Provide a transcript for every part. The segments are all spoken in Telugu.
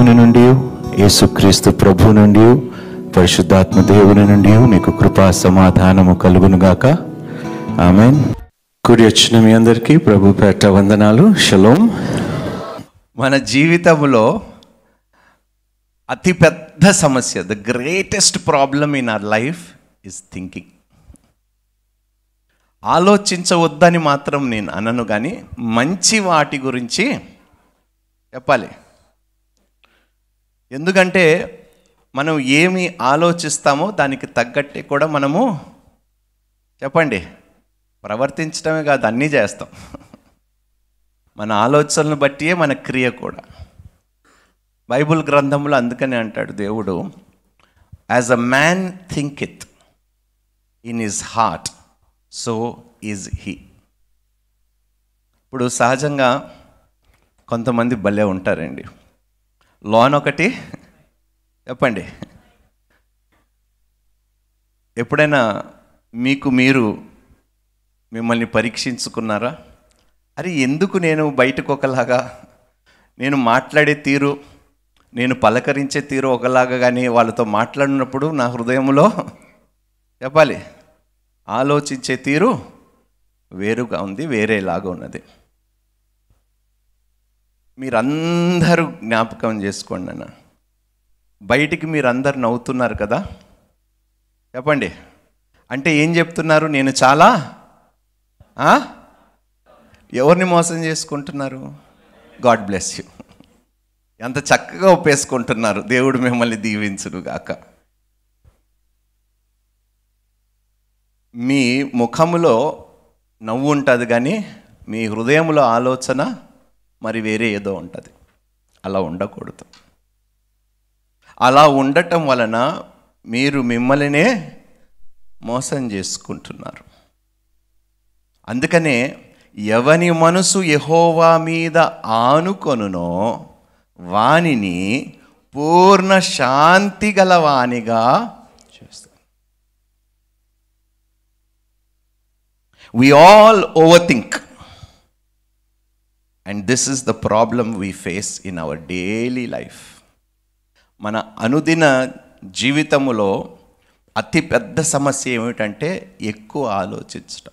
దేవుని నుండి యేసుక్రీస్తు ప్రభు నుండి పరిశుద్ధాత్మ దేవుని నుండి మీకు కృపా సమాధానము కలుగునుగాక ఆమెన్. కూడి వచ్చిన మీ అందరికీ ప్రభు పేట వందనాలు. షలోం. మన జీవితంలో అతి పెద్ద సమస్య the greatest problem in our life is thinking ఆలోచించవద్దని మాత్రం నేను అనను కానీ మంచి వాటి గురించి చెప్పాలి. ఎందుకంటే మనం ఏమి ఆలోచిస్తామో దానికి తగ్గట్టే కూడా మనము చెప్పండి ప్రవర్తించడమే కాదు అన్నీ చేస్తాం. మన ఆలోచనలను బట్టియే మన క్రియ కూడా. బైబుల్ గ్రంథంలో అందుకనే అంటాడు దేవుడు as a man thinketh in his heart so is he ఇప్పుడు సహజంగా కొంతమంది భలే ఉంటారండి. లోన్ ఒకటి. చెప్పండి. ఎప్పుడైనా మీకు మీరు మిమ్మల్ని పరీక్షించుకున్నారా? అరే ఎందుకు నేను బయటకు ఒకలాగా? నేను మాట్లాడే తీరు నేను పలకరించే తీరు ఒకలాగా కానీ వాళ్ళతో మాట్లాడినప్పుడు నా హృదయంలో చెప్పాలి. ఆలోచించే తీరు వేరుగా ఉంది వేరేలాగా ఉన్నది. మీరందరూ జ్ఞాపకం చేసుకోండి అన్న. బయటికి మీరందరు నవ్వుతున్నారు కదా? చెప్పండి. అంటే ఏం చెప్తున్నారు? నేను చాలా ఎవరిని మోసం చేసుకుంటున్నారు? God bless you. ఎంత చక్కగా ఒప్పేసుకుంటున్నారు. దేవుడు మిమ్మల్ని దీవించును గాక మీ ముఖములో నవ్వు ఉంటుంది కానీ మీ హృదయంలో ఆలోచన మరి వేరే ఏదో ఉంటుంది. అలా ఉండకూడదు. అలా ఉండటం వలన మీరు మిమ్మల్నే మోసం చేసుకుంటున్నారు. అందుకనే ఎవని మనసు యహోవా మీద ఆనుకొనునో వానిని పూర్ణ శాంతి గల వానిగా చేస్తాడు we all overthink and this is the problem we face in our daily life మన అనుదిన జీవితములో అతి పెద్ద సమస్య ఏమిటంటే ఎక్కువ ఆలోచించటం.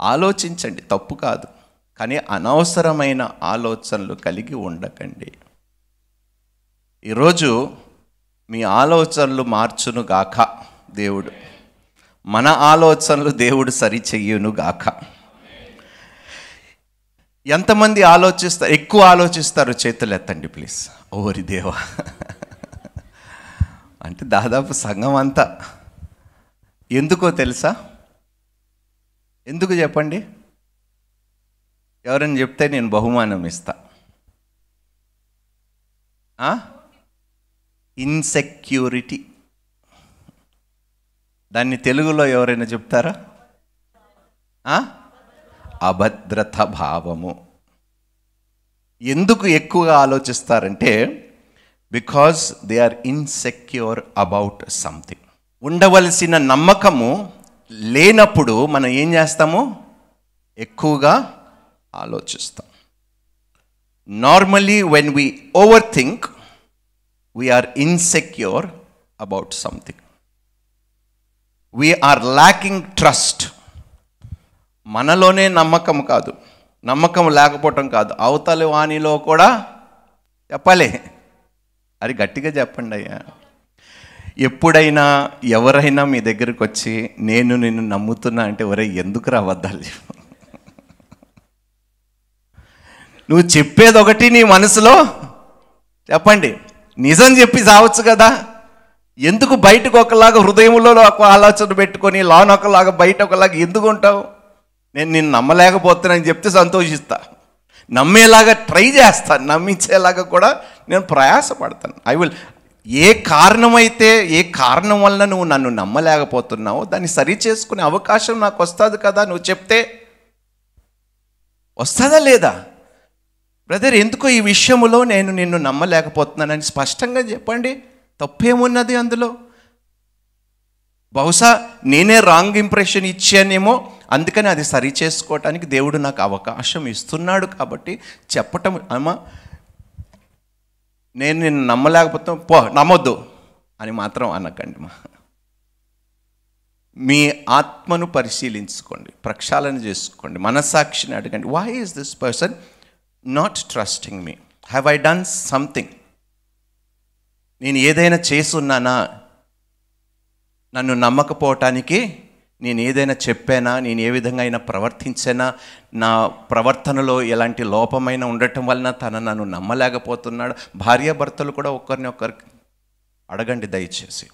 ఆలోచించండి తప్పు కాదు. కానీ అనవసరమైన ఆలోచనలు కలిగి ఉండకండి. ఈరోజు మీ ఆలోచనలు మార్చును గాక దేవుడు. మన ఆలోచనలు దేవుడు సరి గాక. ఎంతమంది ఆలోచిస్తారు ఎక్కువ ఆలోచిస్తారు చేతులు ఎత్తండి ప్లీజ్. ఓరి దేవా. అంటే దాదాపు సంఘం అంతా. ఎందుకో తెలుసా? ఎందుకు చెప్పండి? ఎవరైనా చెప్తే నేను బహుమానం ఇస్తా. ఇన్సెక్యూరిటీ దాన్ని తెలుగులో ఎవరైనా చెప్తారా? అభద్రత భావము ఎందుకు ఎక్కువగా ఆలోచిస్తారంటే because they are insecure about something ఉండవలసిన నమ్మకము లేనప్పుడు మనం ఏం చేస్తాము? ఎక్కువగా ఆలోచిస్తాం. Normally when we overthink we are insecure about something we are lacking trust మనలోనే నమ్మకం కాదు. నమ్మకం లేకపోవటం కాదు. అవతలి వాణిలో కూడా చెప్పాలి. అది గట్టిగా చెప్పండి అయ్యా. ఎప్పుడైనా ఎవరైనా మీ దగ్గరికి వచ్చి నేను నిన్ను నమ్ముతున్నా అంటే ఒరే ఎందుకు రావద్దాలి నువ్వు చెప్పేది ఒకటి నీ మనసులో చెప్పండి. నిజం చెప్పి చావచ్చు కదా. ఎందుకు బయటకు ఒకలాగా హృదయంలో ఒక ఆలోచన పెట్టుకొని లోన ఒకలాగా బయట ఒకలాగా ఎందుకు ఉంటావు? నేను నిన్ను నమ్మలేకపోతున్నానని చెప్తే సంతోషిస్తా. నమ్మేలాగా ట్రై చేస్తాను నమ్మించేలాగా కూడా నేను ప్రయాసపడతాను. ఐ విల్ ఏ కారణమైతే ఏ కారణం వల్ల నువ్వు నన్ను నమ్మలేకపోతున్నావో దాన్ని సరి చేసుకునే అవకాశం నాకు వస్తుంది కదా నువ్వు చెప్తే వస్తుందా లేదా? బ్రదర్ ఎందుకో ఈ విషయంలో నేను నిన్ను నమ్మలేకపోతున్నానని స్పష్టంగా చెప్పండి. తప్పేమున్నది అందులో? బహుశా నేనే రాంగ్ ఇంప్రెషన్ ఇచ్చానేమో అందుకని అది సరి చేసుకోవటానికి దేవుడు నాకు అవకాశం ఇస్తున్నాడు కాబట్టి చెప్పటం అమ్మా నేను నిన్ను నమ్మలేకపోతే పో నమ్మొద్దు అని మాత్రం అనకండి మా. మీ ఆత్మను పరిశీలించుకోండి ప్రక్షాళన చేసుకోండి మనస్సాక్షిని అడగండి. Why is this person not trusting me have I done something నేను ఏదైనా చేసున్నానా నన్ను నమ్మకపోవటానికి నేను ఏదైనా చెప్పానా? నేను ఏ విధంగా అయినా ప్రవర్తించానా? నా ప్రవర్తనలో ఎలాంటి లోపమైన ఉండటం వలన తన నన్ను నమ్మలేకపోతున్నాడు. భార్యాభర్తలు కూడా ఒకరిని ఒకరికి అడగండి దయచేసి.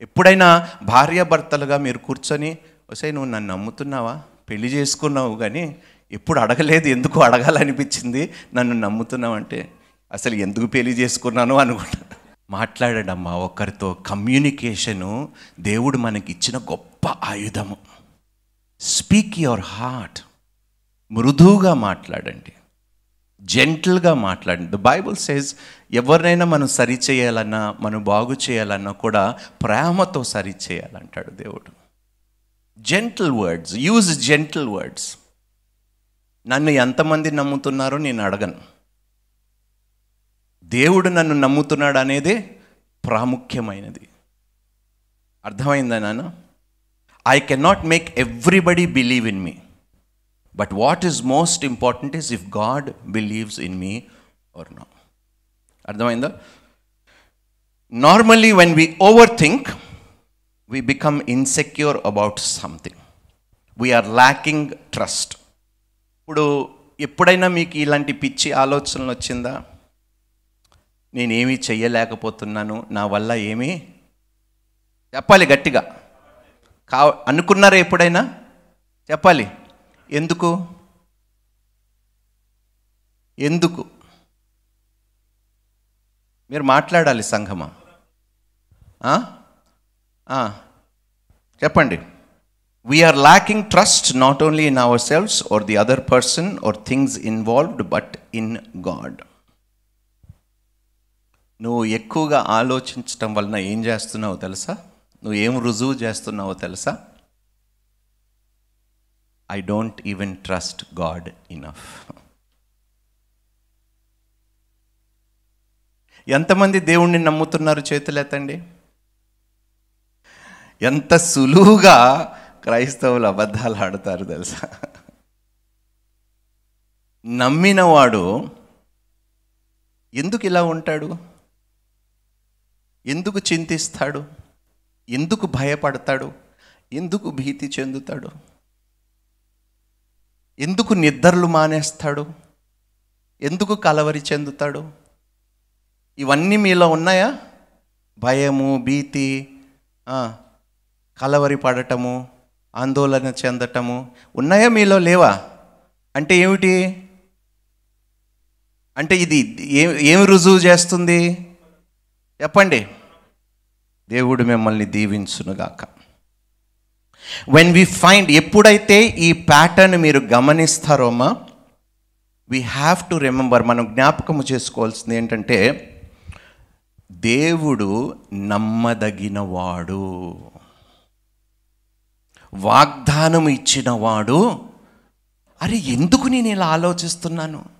ఎప్పుడైనా భార్యాభర్తలుగా మీరు కూర్చొని వసే నువ్వు నన్ను నమ్ముతున్నావా? పెళ్ళి చేసుకున్నావు కానీ ఎప్పుడు అడగలేదు ఎందుకు అడగాలనిపించింది? నన్ను నమ్ముతున్నావు అంటే అసలు ఎందుకు పెళ్ళి చేసుకున్నాను? అనుకుంటాను మాట్లాడడమ్మా ఒకరితో కమ్యూనికేషను దేవుడు మనకి ఇచ్చిన గొప్ప ఆయుధము. స్పీక్ యువర్ హార్ట్ మృదువుగా మాట్లాడండి. జెంటల్గా మాట్లాడండి. ద బైబుల్ సేస్ ఎవరినైనా మనం సరి చేయాలన్నా మనం బాగు చేయాలన్నా కూడా ప్రేమతో సరి చేయాలంటాడు దేవుడు. Gentle words use gentle words నన్ను ఎంతమంది నమ్ముతున్నారో నేను అడగను. దేవుడు నన్ను నమ్ముతున్నాడు అనేది ప్రాముఖ్యమైనది. అర్థమైందా నాన్న? I can not make everybody believe in me but what is most important is if God believes in me or no అర్థమైందా? Normally when we overthink we become insecure about something we are lacking trust ఇప్పుడు ఎప్పుడైనా మీకు ఇలాంటి పిచ్చి ఆలోచనలు వచ్చిందా? నేనేమీ చెయ్యలేకపోతున్నాను నా వల్ల ఏమీ చెప్పాలి గట్టిగా. కా అనుకున్నారా ఎప్పుడైనా? చెప్పాలి. ఎందుకు? ఎందుకు? మీరు మాట్లాడాలి సంఘమా? చెప్పండి. We are lacking trust not only in ourselves or the other person or things involved but in God నువ్వు ఎక్కువగా ఆలోచించటం వలన ఏం చేస్తున్నావో తెలుసా? నువ్వు ఏం రుజువు చేస్తున్నావో తెలుసా? I don't even trust God enough ఎంతమంది దేవుణ్ణి నమ్ముతున్నారు చేతులెత్తండి? ఎంత సులువుగా క్రైస్తవులు అబద్ధాలు ఆడతారు తెలుసా? నమ్మినవాడు ఎందుకు ఇలా ఉంటాడు? ఎందుకు చింతిస్తాడు? ఎందుకు భయపడతాడు? ఎందుకు భీతి చెందుతాడు? ఎందుకు నిద్రలు మానేస్తాడు? ఎందుకు కలవరి చెందుతాడు? ఇవన్నీ మీలో ఉన్నాయా? భయము భీతి కలవరి పడటము ఆందోళన చెందటము ఉన్నాయా మీలో లేవా? అంటే ఏమిటి? అంటే ఇది ఏ ఏమి రుజువు చేస్తుంది? చెప్పండి. దేవుడు మిమ్మల్ని దీవించునుగాక. వెన్ వి ఫైండ్ ఎప్పుడైతే ఈ ప్యాటర్న్ మీరు గమనిస్తారో అమ్మా వీ హ్యావ్ టు రిమెంబర్ మనం జ్ఞాపకము చేసుకోవాల్సింది ఏంటంటే దేవుడు నమ్మదగినవాడు. వాగ్దానం ఇచ్చినవాడు. అరే ఎందుకు నేను ఇలా ఆలోచిస్తున్నాను?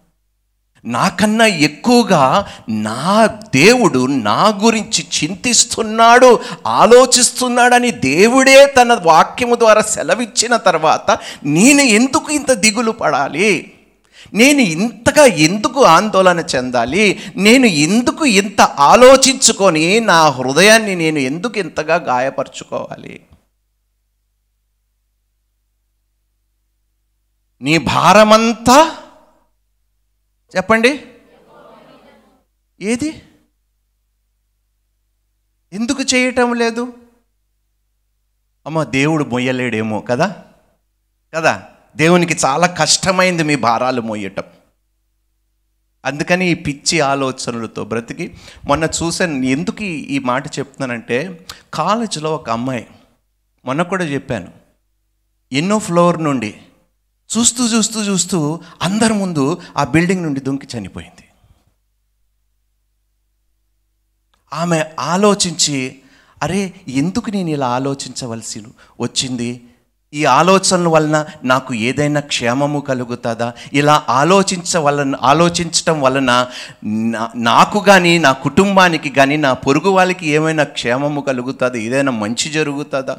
నాకన్నా ఎక్కువగా నా దేవుడు నా గురించి చింతిస్తున్నాడు ఆలోచిస్తున్నాడని దేవుడే తన వాక్యము ద్వారా సెలవిచ్చిన తర్వాత నేను ఎందుకు ఇంత దిగులు పడాలి? నేను ఇంతగా ఎందుకు ఆందోళన చెందాలి? నేను ఎందుకు ఇంత ఆలోచించుకొని నా హృదయాన్ని నేను ఎందుకు ఇంతగా గాయపరుచుకోవాలి? నీ భారమంతా చెప్పండి. ఏది? ఎందుకు చేయటం లేదు? అమ్మ దేవుడు మొయ్యలేడేమో కదా? కదా? దేవునికి చాలా కష్టమైంది మీ భారాలు మోయటం అందుకని ఈ పిచ్చి ఆలోచనలతో బ్రతికి మొన్న చూసాను ఎందుకు ఈ- ఈ మాట చెప్తున్నానంటే కాలేజీలో ఒక అమ్మాయి మొన్న కూడా చెప్పాను ఎన్నో ఫ్లోర్ నుండి చూస్తూ చూస్తూ చూస్తూ అందరి ముందు ఆ బిల్డింగ్ నుండి దుంకి చనిపోయింది. ఆమె ఆలోచించి అరే ఎందుకు నేను ఇలా ఆలోచించవలసి వచ్చింది? ఈ ఆలోచనల వలన నాకు ఏదైనా క్షేమము కలుగుతుందా? ఇలా ఆలోచించ వలన ఆలోచించటం వలన నా- నాకు కానీ నా కుటుంబానికి కానీ నా పొరుగు వాళ్ళకి ఏమైనా క్షేమము కలుగుతుందా? ఏదైనా మంచి జరుగుతుందా?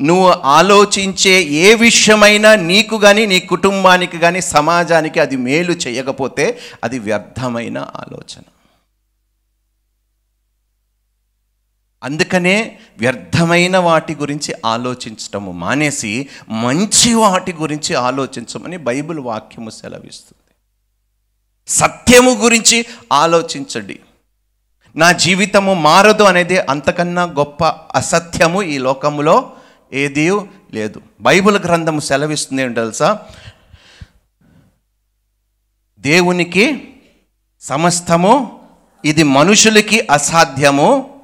నువ్వు ఆలోచించే ఏ విషయమైనా నీకు కానీ నీ కుటుంబానికి కానీ సమాజానికి అది మేలు చేయకపోతే అది వ్యర్థమైన ఆలోచన. అందుకనే వ్యర్థమైన వాటి గురించి ఆలోచించటము మానేసి మంచి వాటి గురించి ఆలోచించమని బైబిల్ వాక్యము సెలవిస్తుంది. సత్యము గురించి ఆలోచించండి. నా జీవితము మారదు అనేది అంతకన్నా గొప్ప అసత్యము ఈ లోకములో. ఏదీ లేదు. బైబిల్ గ్రంథము సెలవిస్తుంది ఏంటో తెలుసా? దేవునికి సమస్తము ఇది మనుషులకి అసాధ్యము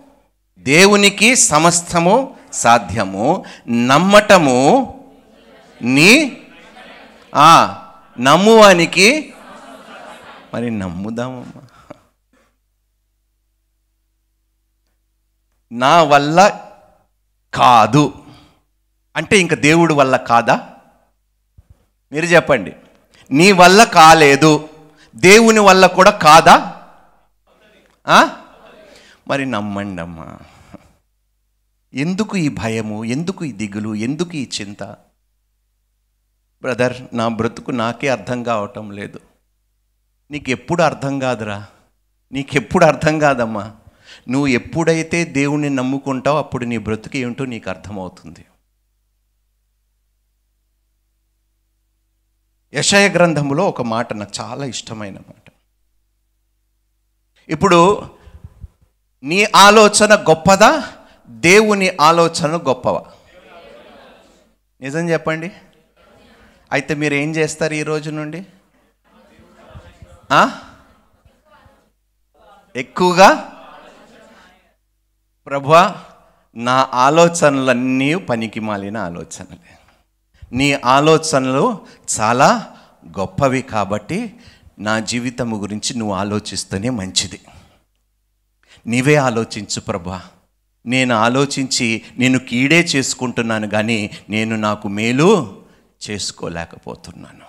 దేవునికి సమస్తము సాధ్యము. నమ్మటము నీ ఆ, నమ్మువానికి మరి నమ్ముదామమ్మా. నా వల్ల కాదు. అంటే ఇంక దేవుడి వల్ల కాదా? మీరు చెప్పండి. నీ వల్ల కాలేదు. దేవుని వల్ల కూడా కాదా? మరి నమ్మండి అమ్మా. ఎందుకు ఈ భయము? ఎందుకు ఈ దిగులు? ఎందుకు ఈ చింత? బ్రదర్ నా బ్రతుకు నాకే అర్థం కావటం లేదు. నీకు ఎప్పుడు అర్థం కాదురా. నీకెప్పుడు అర్థం కాదమ్మా. నువ్వు ఎప్పుడైతే దేవుణ్ణి నమ్ముకుంటావో అప్పుడు నీ బ్రతుకు ఏమిటో నీకు అర్థమవుతుంది. యశయ గ్రంథములో ఒక మాట నాకు చాలా ఇష్టమైన మాట. ఇప్పుడు నీ ఆలోచన గొప్పదా? దేవుని ఆలోచన గొప్పవా? నిజం చెప్పండి. అయితే మీరు ఏం చేస్తారు ఈ రోజు నుండి? ఎక్కువగా? ప్రభువా నా ఆలోచనలన్నీ పనికి మాలిన ఆలోచనలే. నీ ఆలోచనలు చాలా గొప్పవి కాబట్టి నా జీవితము గురించి నువ్వు ఆలోచిస్తేనే మంచిది. నీవే ఆలోచించు ప్రభా. నేను ఆలోచించి నేను కీడే చేసుకుంటున్నాను కానీ నేను నాకు మేలు చేసుకోలేకపోతున్నాను.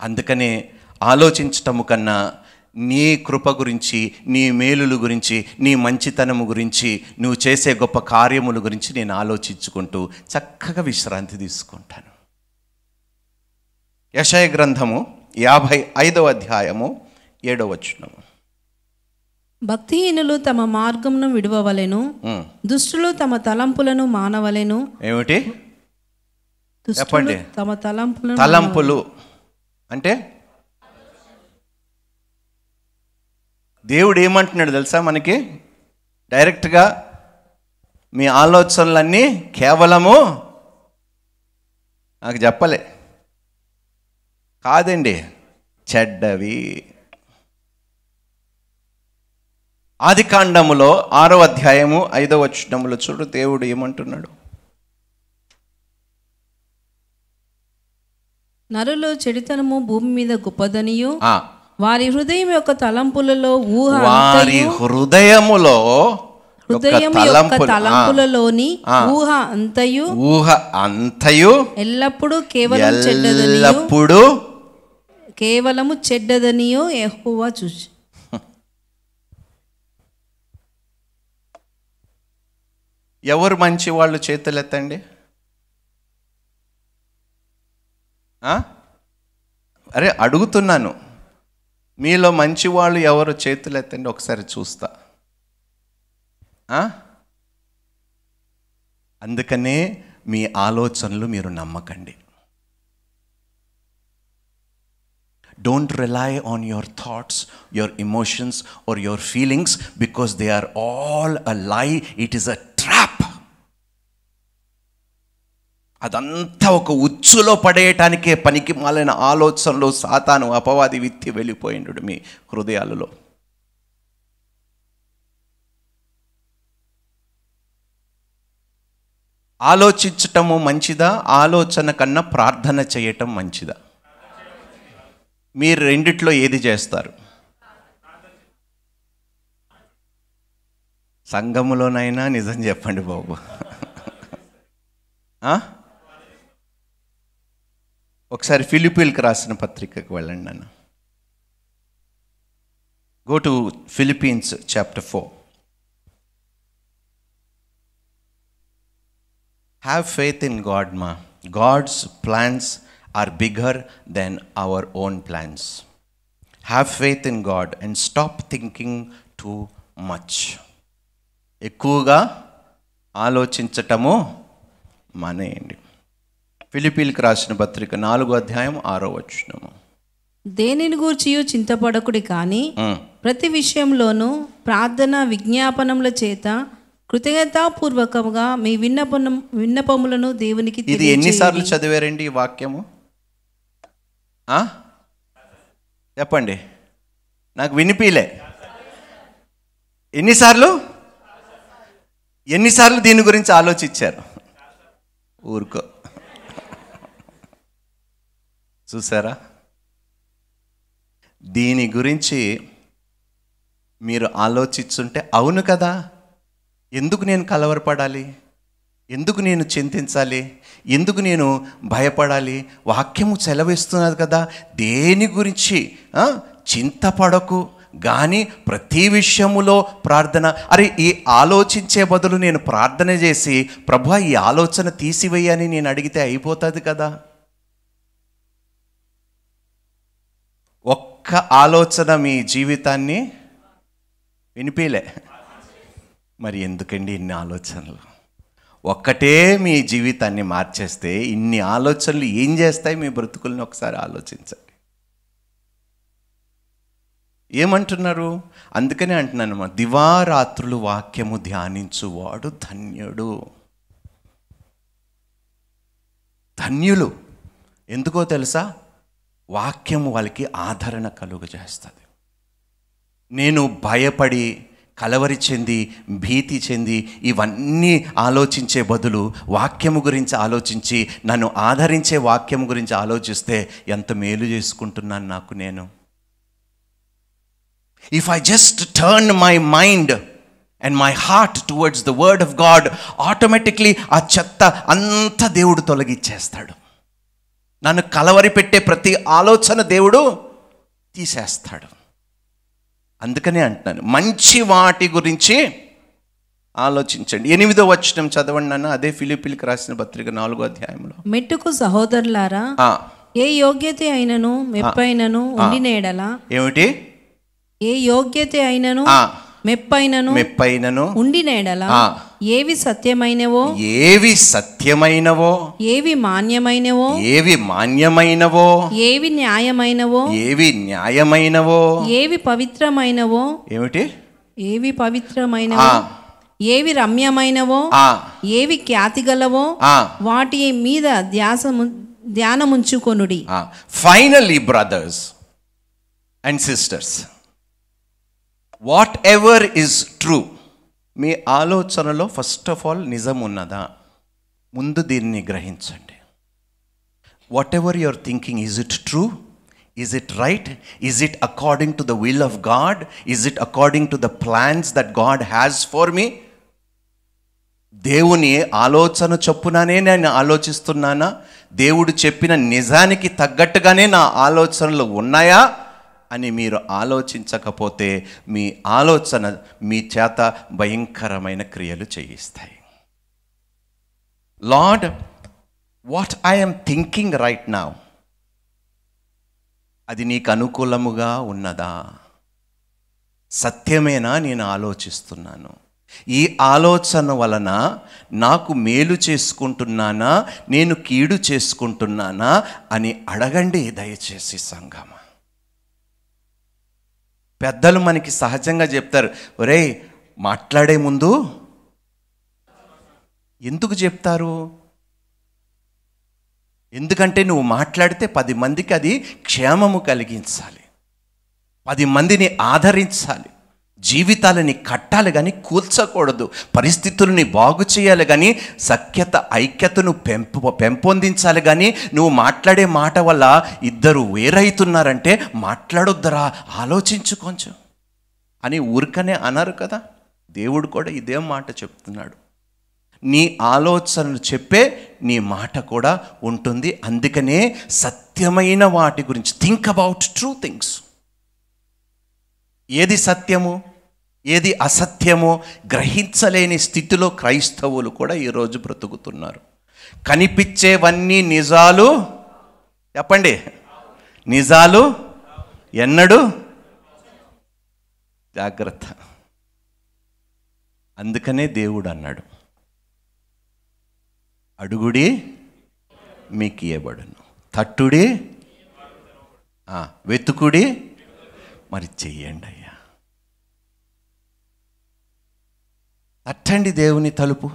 అందుకనే ఆలోచించటము కన్నా నీ కృప గురించి నీ మేలుల గురించి నీ మంచితనము గురించి నువ్వు చేసే గొప్ప కార్యముల గురించి నేను ఆలోచించుకుంటూ చక్కగా విశ్రాంతి తీసుకుంటాను. యశయ గ్రంథము యాభై ఐదవ అధ్యాయము ఏడవ వచనము. భక్తిహీనులు తమ మార్గమును విడవవలెను ఉమ్. దుష్టులు తమ తలంపులను మానవలెను. ఏమిటి? చెప్పండి. తమ తలంపులను తలంపులు అంటే దేవుడు ఏమంటున్నాడు తెలుసా మనకి? డైరెక్ట్గా మీ ఆలోచనలన్నీ కేవలము నాకు చెప్పలే. కాదండి చెడ్డవి. ఆది కాండములో ఆరో అధ్యాయము ఐదవ వచనములో చూడు దేవుడు ఏమంటున్నాడు? నరులు చెడితనము భూమి మీద గొప్పదనియు ఆ, వారి హృదయం యొక్క తలంపులలో ఊహ వారి హృదయములో హృదయం యొక్క తలంపులలోని. ఊహ అంతయు ఊహ అంతయు ఎల్లప్పుడూ కేవలం ఎల్లప్పుడూ కేవలము చెడ్డదనియో యెహోవా చూసి ఎవరు మంచి వాళ్ళు చేతులెత్తండి? అరే అడుగుతున్నాను మీలో మంచివాళ్ళు ఎవరు చేతులు ఎత్తండి ఒకసారి చూస్తా. అందుకనే మీ ఆలోచనలు మీరు నమ్మకండి. Don't rely on your thoughts your emotions or your feelings because they are all a lie it is a trap అదంతా ఒక ఉత్ ఉచ్చులో పడేయటానికే పనికి మాలిన ఆలోచనలు సాతాను అపవాది విత్తి వెళ్ళిపోయిండు మీ హృదయాలలో. ఆలోచించటము మంచిదా? ఆలోచన కన్నా ప్రార్థన చేయటం మంచిదా? మీరు రెండిట్లో ఏది చేస్తారు? సంఘములోనైనా నిజం చెప్పండి బాబు. ఆ? ఒకసారి ఫిలిపీన్కి రాసిన పత్రికకు వెళ్ళండి నన్ను. Go to Philippians chapter four have faith in God మా God's plans are bigger than our own plans have faith in God and stop thinking too much ఎక్కువగా ఆలోచించటము మానేయండి. ఫిలిపీలకు రాసిన పత్రిక నాలుగో అధ్యాయం ఆరో వచ్చినము దేనిని గూర్చియు చింతపడకుడి కానీ ప్రతి విషయంలోనూ ప్రార్థన విజ్ఞాపనముల చేత కృతజ్ఞతాపూర్వకముగా మీ విన్నపనం విన్నపములను దేవునికి ఇది. ఎన్నిసార్లు చదివారండి ఈ వాక్యము? చెప్పండి. నాకు వినిపిలే ఎన్నిసార్లు? ఎన్నిసార్లు దీని గురించి ఆలోచించారు? ఊరుకో. చూసారా? దీని గురించి మీరు ఆలోచిస్తుంటే అవును కదా? ఎందుకు నేను కలవరపడాలి? ఎందుకు నేను చింతించాలి? ఎందుకు నేను భయపడాలి? వాక్యము సెలవిస్తున్నది కదా? దేని గురించి చింతపడకు. కానీ ప్రతి విషయములో ప్రార్థన. అరే ఈ ఆలోచించే బదులు నేను ప్రార్థన చేసి ప్రభు ఈ ఆలోచన తీసివేయని నేను అడిగితే అయిపోతుంది కదా? ఒక్క ఆలోచన మీ జీవితాన్ని వినిపిలే మరి ఎందుకండి ఇన్ని ఆలోచనలు? ఒక్కటే మీ జీవితాన్ని మార్చేస్తే ఇన్ని ఆలోచనలు ఏం చేస్తాయి మీ బ్రతుకుల్ని ఒకసారి ఆలోచించండి. ఏమంటున్నారు? అందుకనే అంటున్నాను దివారాత్రులు వాక్యము ధ్యానించువాడు ధన్యుడు. ధన్యులు. ఎందుకో తెలుసా? వాక్యం వాళ్ళకి ఆదరణ కలుగజేస్తుంది నేను భయపడి కలవరి చెంది భీతి చెంది ఇవన్నీ ఆలోచించే బదులు వాక్యము గురించి ఆలోచించి నన్ను ఆదరించే వాక్యం గురించి ఆలోచిస్తే ఎంత మేలు చేసుకుంటున్నాను నాకు నేను. If I just turn my mind and my heart towards the word of God automatically ఆ చెత్త అంత దేవుడు తొలగిచ్చేస్తాడు. నన్ను కలవరి పెట్టే ప్రతి ఆలోచన దేవుడు తీసేస్తాడు. అందుకనే అంటున్నాను మంచి వాటి గురించి ఆలోచించండి. ఎనిమిదో వచనం చదవండి నన్ను అదే ఫిలిపిలికి రాసిన పత్రిక నాలుగో అధ్యాయంలో. మెట్టుకు సహోదరులారా ఏ యోగ్యత అయినను మెప్పైనను ఉండినేడలా ఏమిటి? ఏ యోగ్యత అయినను మెప్పైనను మెప్పైనను ఉండినేడలా ఆ. ఏవి సత్యమైనవో ఏవి సత్యమైనవో ఏవి మాన్యమైనవో ఏవి మాన్యమైనవో ఏవి న్యాయమైనవో ఏవి న్యాయమైనవో ఏవి పవిత్రమైనవో ఏమిటి ఏవి పవిత్రమైనవో ఆ. ఏవి రమ్యమైనవో ఏవి ఖ్యాతి గలవో. వాటి మీద ధ్యాసము ధ్యానముంచుకొనుడి finally brothers and sisters whatever is true మీ ఆలోచనలో ఫస్ట్ ఆఫ్ ఆల్ నిజం ఉన్నదా? ముందు దీన్ని గ్రహించండి. Whatever your thinking is it true is it right is it according to the will of God is it according to the plans that God has for మీ దేవుని ఆలోచన చొప్పుననే నేను ఆలోచిస్తున్నానా? దేవుడు చెప్పిన నిజానికి తగ్గట్టుగానే నా ఆలోచనలు ఉన్నాయా? అని మీరు ఆలోచించకపోతే మీ ఆలోచన మీ చేత భయంకరమైన క్రియలు చేయిస్తాయి. Lord what I'm thinking right నా అది నీకు అనుకూలముగా ఉన్నదా? సత్యమేనా నేను ఆలోచిస్తున్నాను? ఈ ఆలోచన వలన నాకు మేలు చేసుకుంటున్నానా? నేను కీడు చేసుకుంటున్నానా? అని అడగండి దయచేసి సంగమ పెద్దలు మనకి సహజంగా చెప్తారు ఒరే మాట్లాడే ముందు ఎందుకు చెప్తారు? ఎందుకంటే నువ్వు మాట్లాడితే పది మందికి అది క్షేమము కలిగించాలి. పది మందిని ఆదరించాలి. జీవితాలని కట్టాలి కానీ కూల్చకూడదు. పరిస్థితులని బాగు చేయాలి కానీ సఖ్యత ఐక్యతను పెంపు పెంపొందించాలి కానీ నువ్వు మాట్లాడే మాట వల్ల ఇద్దరు వేరైతున్నారంటే మాట్లాడొద్దరా ఆలోచించు కొంచెం. అని ఊరికనే అన్నారు కదా. దేవుడు కూడా ఇదే మాట చెప్తున్నాడు. నీ ఆలోచనలు చెప్పే నీ మాట కూడా ఉంటుంది. అందుకనే సత్యమైన వాటి గురించి థింక్ అబౌట్ ట్రూ థింగ్స్ ఏది సత్యము ఏది అసత్యమో గ్రహించలేని స్థితిలో క్రైస్తవులు కూడా ఈరోజు బ్రతుకుతున్నారు. కనిపించేవన్నీ నిజాలు చెప్పండి. నిజాలు ఎన్నడు? జాగ్రత్త. అందుకనే దేవుడు అన్నాడు. అడుగుడి మీకు ఇవ్వబడును తట్టుడి వెతుకుడి మరి చెయ్యండి అయ్యా. తట్టండి దేవుని తలుపు.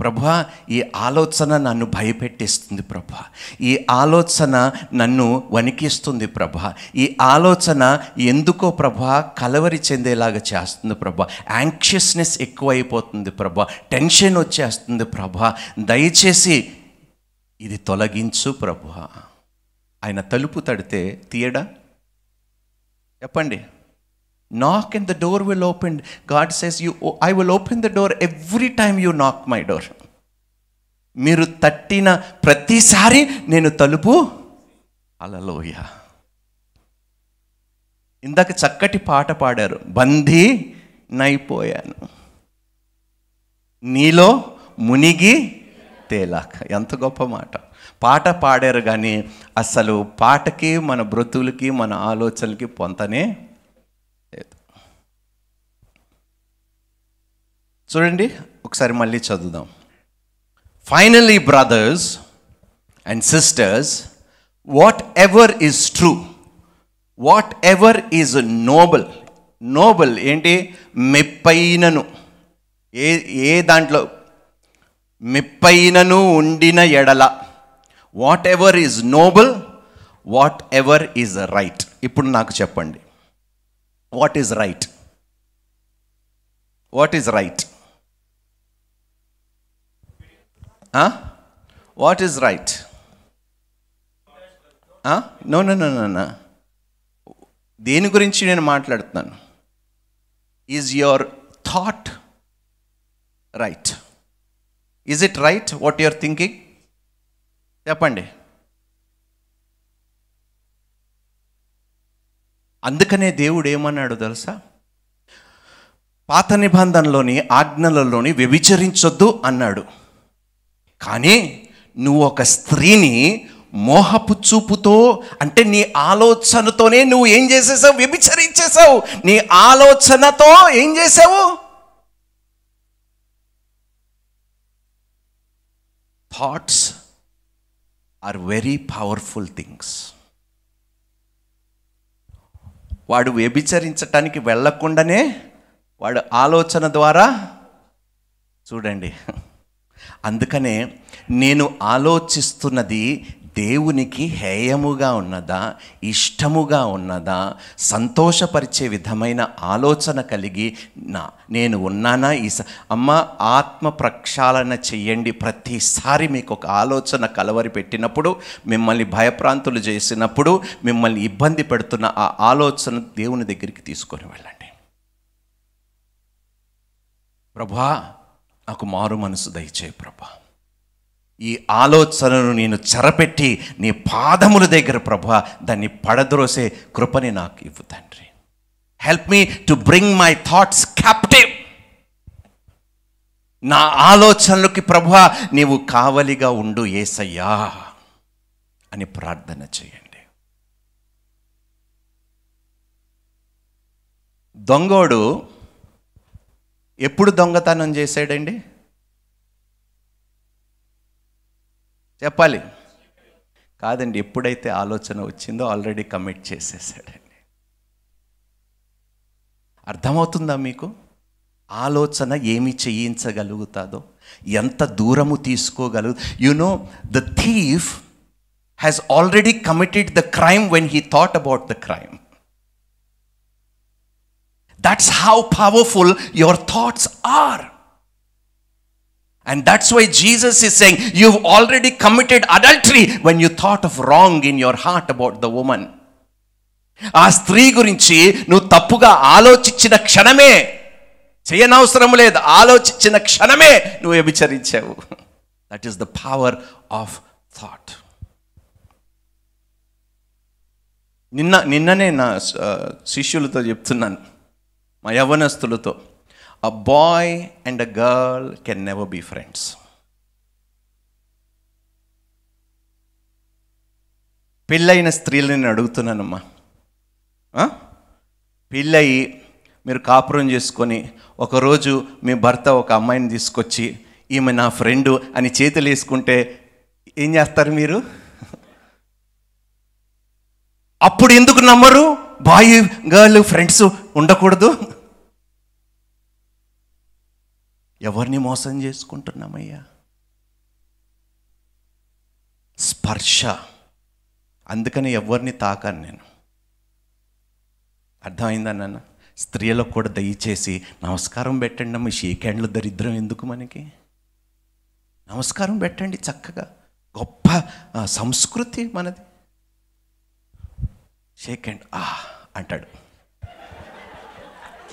ప్రభా ఈ ఆలోచన నన్ను భయపెట్టేస్తుంది ప్రభా. ఈ ఆలోచన నన్ను వణికిస్తుంది ప్రభా. ఈ ఆలోచన ఎందుకో ప్రభా కలవరి చెందేలాగా చేస్తుంది ప్రభా. యాంక్షియస్నెస్ ఎక్కువైపోతుంది ప్రభా. టెన్షన్ వచ్చేస్తుంది ప్రభా. దయచేసి ఇది తొలగించు ప్రభా. ఆయన తలుపు తడితే తీయడా? చెప్పండి. Knock and the door will open God says you I will open the door every time you knock my door మీరు తట్టిన ప్రతిసారి నేను తలుపు. అలలోయ ఇందాక చక్కటి పాట పాడారు. బందీ నైపోయాను. నీలో మునిగి తేలాక. ఎంత గొప్ప మాట. పాట పాడారు కానీ అసలు పాటకి మన బ్రతువులకి మన ఆలోచనలకి పొంతనే లేదు. చూడండి ఒకసారి మళ్ళీ చదువుదాం. Finally brothers and sisters whatever is true whatever is noble noble ఏంటి? మెప్పైనను. ఏ ఏ దాంట్లో? మెప్పైనను ఉండిన ఎడల. Whatever is noble whatever is right ఇప్పుడు నాకు చెప్పండి. What is right what is right what is right no no no no దేని గురించి నేను మాట్లాడుతున్నాను? Is your thought right is it right what your thinking చెప్పండి. అందుకనే దేవుడు ఏమన్నాడు తెలుసా? పాత నిబంధనలోని ఆజ్ఞలలోని వ్యభిచరించొద్దు అన్నాడు. కానీ నువ్వు ఒక స్త్రీని మోహపు చూపుతో అంటే నీ ఆలోచనతోనే నువ్వు ఏం చేసేసావు? వ్యభిచరించేసావు. నీ ఆలోచనతో ఏం చేసావు? Thoughts are very powerful things. వాడు వ్యభిచరించటానికి వెళ్ళకుండానే వాడు ఆలోచన ద్వారా చూడండి. అందుకనే నేను ఆలోచిస్తున్నది దేవునికి హేయముగా ఉన్నదా ఇష్టముగా ఉన్నదా సంతోషపరిచే విధమైన ఆలోచన కలిగి నా నేను ఉన్నానా? ఈ స- అమ్మ ఆత్మ ప్రక్షాళన చెయ్యండి. ప్రతిసారి మీకు ఒక ఆలోచన కలవరి పెట్టినప్పుడు మిమ్మల్ని భయప్రాంతులు చేసినప్పుడు మిమ్మల్ని ఇబ్బంది పెడుతున్న ఆ ఆలోచన దేవుని దగ్గరికి తీసుకొని వెళ్ళండి. ప్రభా నాకు మారు మనసు దయచే ప్రభా. ఈ ఆలోచనను నేను చెరపెట్టి నీ పాదముల దగ్గర ప్రభా దాన్ని పడద్రోసే కృపని నాకు ఇవ్వు తండ్రి. Help me to bring my thoughts captive నా ఆలోచనలకి ప్రభు నీవు కావలిగా ఉండు ఏసయ్యా అని ప్రార్థన చేయండి. దొంగోడు ఎప్పుడు దొంగతనం చేశాడండి? చెప్పాలి. కాదండి ఎప్పుడైతే ఆలోచన వచ్చిందో ఆల్రెడీ కమిట్ చేసేసాడండి. అర్థమవుతుందా మీకు? ఆలోచన ఏమి చేయించగలుగుతాదో ఎంత దూరము తీసుకోగలుగు you know the thief has already committed the crime when he thought about the crime that's how powerful your thoughts are and that's why Jesus is saying you already committed adultery when you thought of wrong in your heart about the women ఆ స్త్రీ గురించి నువ్వు తప్పుగా ఆలోచించిన క్షణమే చేయనవసరం లేదు ఆలోచించిన క్షణమే నువ్వు వ్యభిచరించావు. That is the power of thought నిన్న నిన్ననే నా శిష్యులతో చెప్తున్నాను మా యవనస్తులతో a boy and a girl can never be friends పెళ్ళైన స్త్రీలని నేను అడుగుతున్నానమ్మా. పెళ్ళయి మీరు కాపురం చేసుకొని ఒకరోజు మీ భర్త ఒక అమ్మాయిని తీసుకొచ్చి ఈమె నా ఫ్రెండు అని చేతులు వేసుకుంటే ఏం చేస్తారు మీరు? అప్పుడు ఎందుకు నమ్మరు? బాయ్ గర్ల్ ఫ్రెండ్స్ ఉండకూడదు. ఎవరిని మోసం చేసుకుంటున్నామయ్యా? స్పర్శ. అందుకని ఎవరిని తాకాను నేను. అర్థమైందా నాన్న? స్త్రీలకు కూడా దయచేసి నమస్కారం పెట్టండి అమ్మ. షేక్ హ్యాండ్లు దరిద్రం ఎందుకు మనకి? నమస్కారం పెట్టండి చక్కగా. గొప్ప సంస్కృతి మనది. షేక్ హ్యాండ్ ఆ అంటాడు.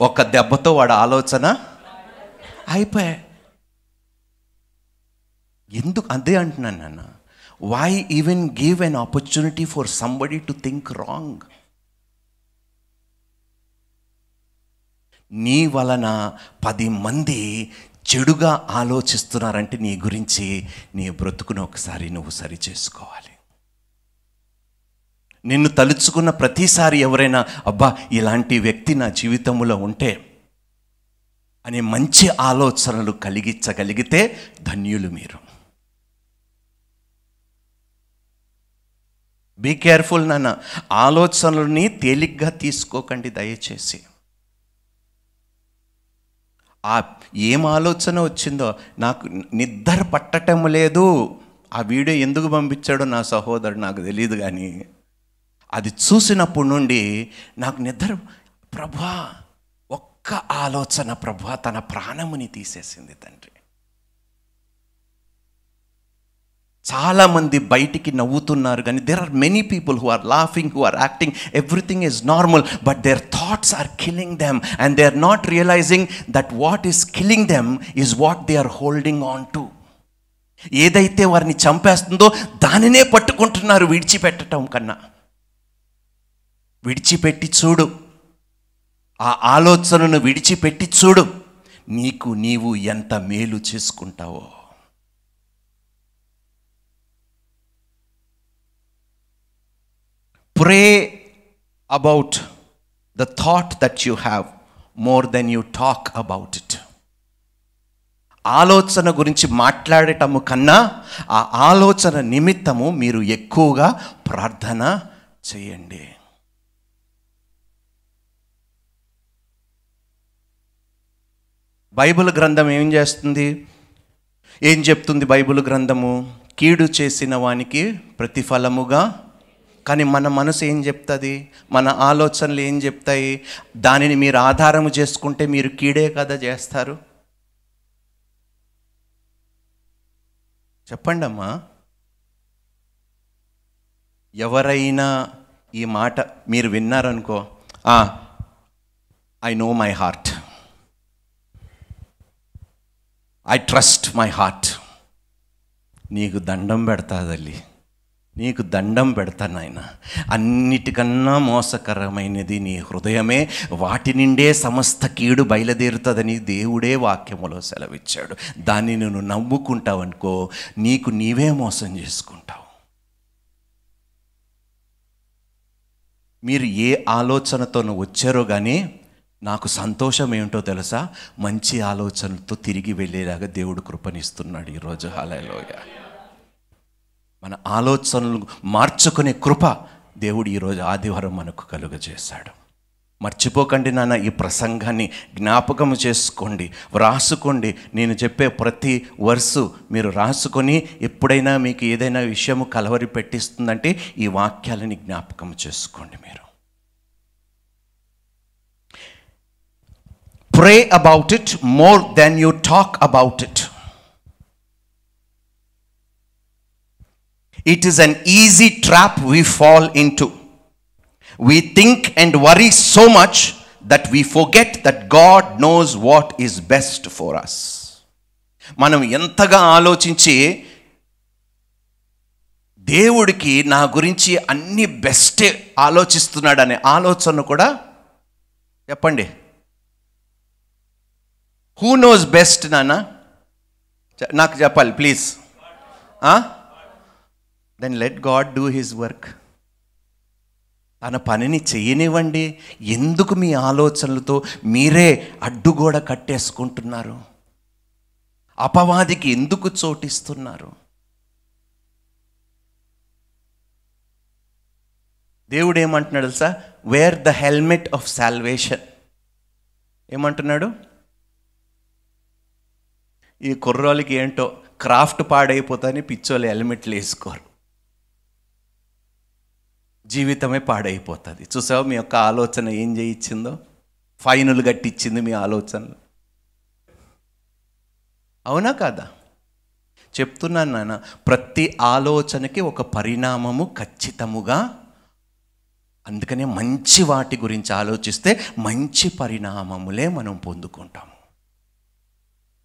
ఒక దెబ్బతో వాడు ఆలోచన అయిపోయా ఎందుకు? అదే అంటున్నాను నాన్న. Why even give an opportunity for somebody to think wrong నీ వలన పది మంది చెడుగా ఆలోచిస్తున్నారంటే నీ గురించి నీ బ్రతుకును ఒకసారి నువ్వు సరి చేసుకోవాలి. నిన్ను తలుచుకున్న ప్రతిసారి ఎవరైనా అబ్బా ఇలాంటి వ్యక్తి నా జీవితంలో ఉంటే అనే మంచి ఆలోచనలు కలిగించగలిగితే ధన్యులు మీరు. బీ కేర్ఫుల్ నాన్న. ఆలోచనలని తేలిగ్గా తీసుకోకండి దయచేసి. ఆ ఏం ఆలోచన వచ్చిందో నాకు నిద్ర పట్టటం లేదు. ఆ వీడియో ఎందుకు పంపించాడో నా సహోదరుడు నాకు తెలియదు కానీ అది చూసినప్పటి నుండి నాకు నిద్ర ప్రభా! ఒక్క ఆలోచన ప్రభా తన ప్రాణముని తీసేసింది తండ్రి. చాలామంది బయటికి నవ్వుతున్నారు కానీ there are many people who are laughing who are acting everything is normal but their thoughts are killing them and they are not realizing that what is killing them is what they are holding on to ఏదైతే వారిని చంపేస్తుందో దానినే పట్టుకుంటున్నారు విడిచిపెట్టడం కన్నా. విడిచిపెట్టి చూడు ఆ ఆలోచనను విడిచిపెట్టి చూడు నీకు నీవు ఎంత మేలు చేసుకుంటావో. Pray about the thought that you have more than you talk about it ఆలోచన గురించి మాట్లాడటము కన్నా ఆ ఆలోచన నిమిత్తము మీరు ఎక్కువగా ప్రార్థన చేయండి. బైబిల్ గ్రంథం ఏం చేస్తుంది? ఏం చెప్తుంది బైబిల్ గ్రంథము? కీడు చేసిన వానికి ప్రతిఫలముగా. కానీ మన మనసు ఏం చెప్తుంది? మన ఆలోచనలు ఏం చెప్తాయి? దానిని మీరు ఆధారము చేసుకుంటే మీరు కీడే కదా చేస్తారు? చెప్పండి అమ్మా. ఎవరైనా ఈ మాట మీరు విన్నారనుకో I know my heart I trust my heart నీకు దండం పెడతా తల్లి. నీకు దండం పెడతా నాయన. అన్నిటికన్నా మోసకరమైనది నీ హృదయమే. వాటి నిండే సమస్త కీడు బయలుదేరుతుందని దేవుడే వాక్యములో సెలవిచ్చాడు. దాన్ని నువ్వు నమ్ముకుంటావనుకో నీకు నీవే మోసం చేసుకుంటావు. మీరు ఏ ఆలోచనతో వచ్చారో కానీ నాకు సంతోషం ఏమిటో తెలుసా? మంచి ఆలోచనలతో తిరిగి వెళ్ళేలాగా దేవుడు కృపనిస్తున్నాడు ఈరోజు. హాలలోయ మన ఆలోచనలు మార్చుకునే కృప దేవుడు ఈరోజు ఆదివారం మనకు కలుగజేశాడు. మర్చిపోకండి నాన్న ఈ ప్రసంగాన్ని జ్ఞాపకం చేసుకోండి వ్రాసుకోండి. నేను చెప్పే ప్రతి వర్సు మీరు రాసుకొని ఎప్పుడైనా మీకు ఏదైనా విషయము కలవరి పెట్టిస్తుందంటే ఈ వాక్యాలని జ్ఞాపకం చేసుకోండి మీరు. Pray about it more than you talk about it it is an easy trap we fall into we think and worry so much that we forget that God knows what is best for us మనం ఎంతగా ఆలోచించి దేవుడికి నా గురించి అన్ని బెస్టే ఆలోచిస్తున్నాడనే ఆలోచన కూడా చెప్పండి. హూ నోస్ బెస్ట్ నాన్న నాకు చెప్పాలి please then let God do his work తన పనిని చేయనివ్వండి. ఎందుకు మీ ఆలోచనలతో మీరే అడ్డుగోడ కట్టేసుకుంటున్నారు? అపవాదికి ఎందుకు చోటిస్తున్నారు? దేవుడు ఏమంటున్నాడు తెలుసా? Wear the helmet of salvation ఏమంటున్నాడు? ఈ కుర్రోళ్ళకి ఏంటో క్రాఫ్ట్ పాడైపోతాని పిచ్చోళ్ళు హెల్మెట్లు వేసుకోరు. జీవితమే పాడైపోతుంది. చూసావు మీ యొక్క ఆలోచన ఏం చేయించిందో ఫైనులు గట్టిచ్చింది మీ ఆలోచనలు. అవునా కాదా? చెప్తున్నాను నాన్న ప్రతి ఆలోచనకి ఒక పరిణామము ఖచ్చితముగా అందుకనే మంచి వాటి గురించి ఆలోచిస్తే మంచి పరిణామములే మనం పొందుకుంటాం.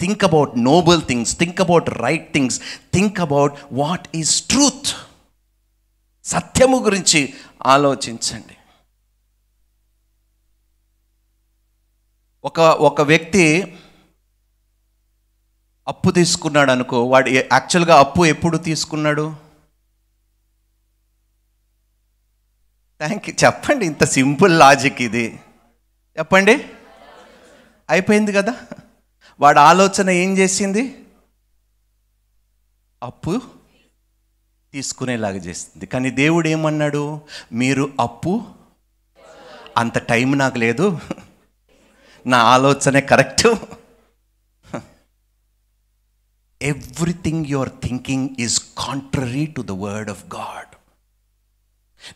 Think about noble things think about right things think about what is truth సత్యము గురించి ఆలోచించండి. ఒక ఒక వ్యక్తి అప్పు తీసుకున్నాడు అనుకో వాడు యాక్చువల్గా అప్పు ఎప్పుడు తీసుకున్నాడు? థ్యాంక్ యూ చెప్పండి ఇంత సింపుల్ లాజిక్ ఇది. చెప్పండి. అయిపోయింది కదా? వాడు ఆలోచన ఏం చేసింది? అప్పు తీసుకునేలాగా చేస్తుంది కానీ దేవుడు ఏమన్నాడు? మీరు అప్పు? అంత టైం నాకు లేదు. నా ఆలోచనే correct. Everything your thinking is contrary to the word of God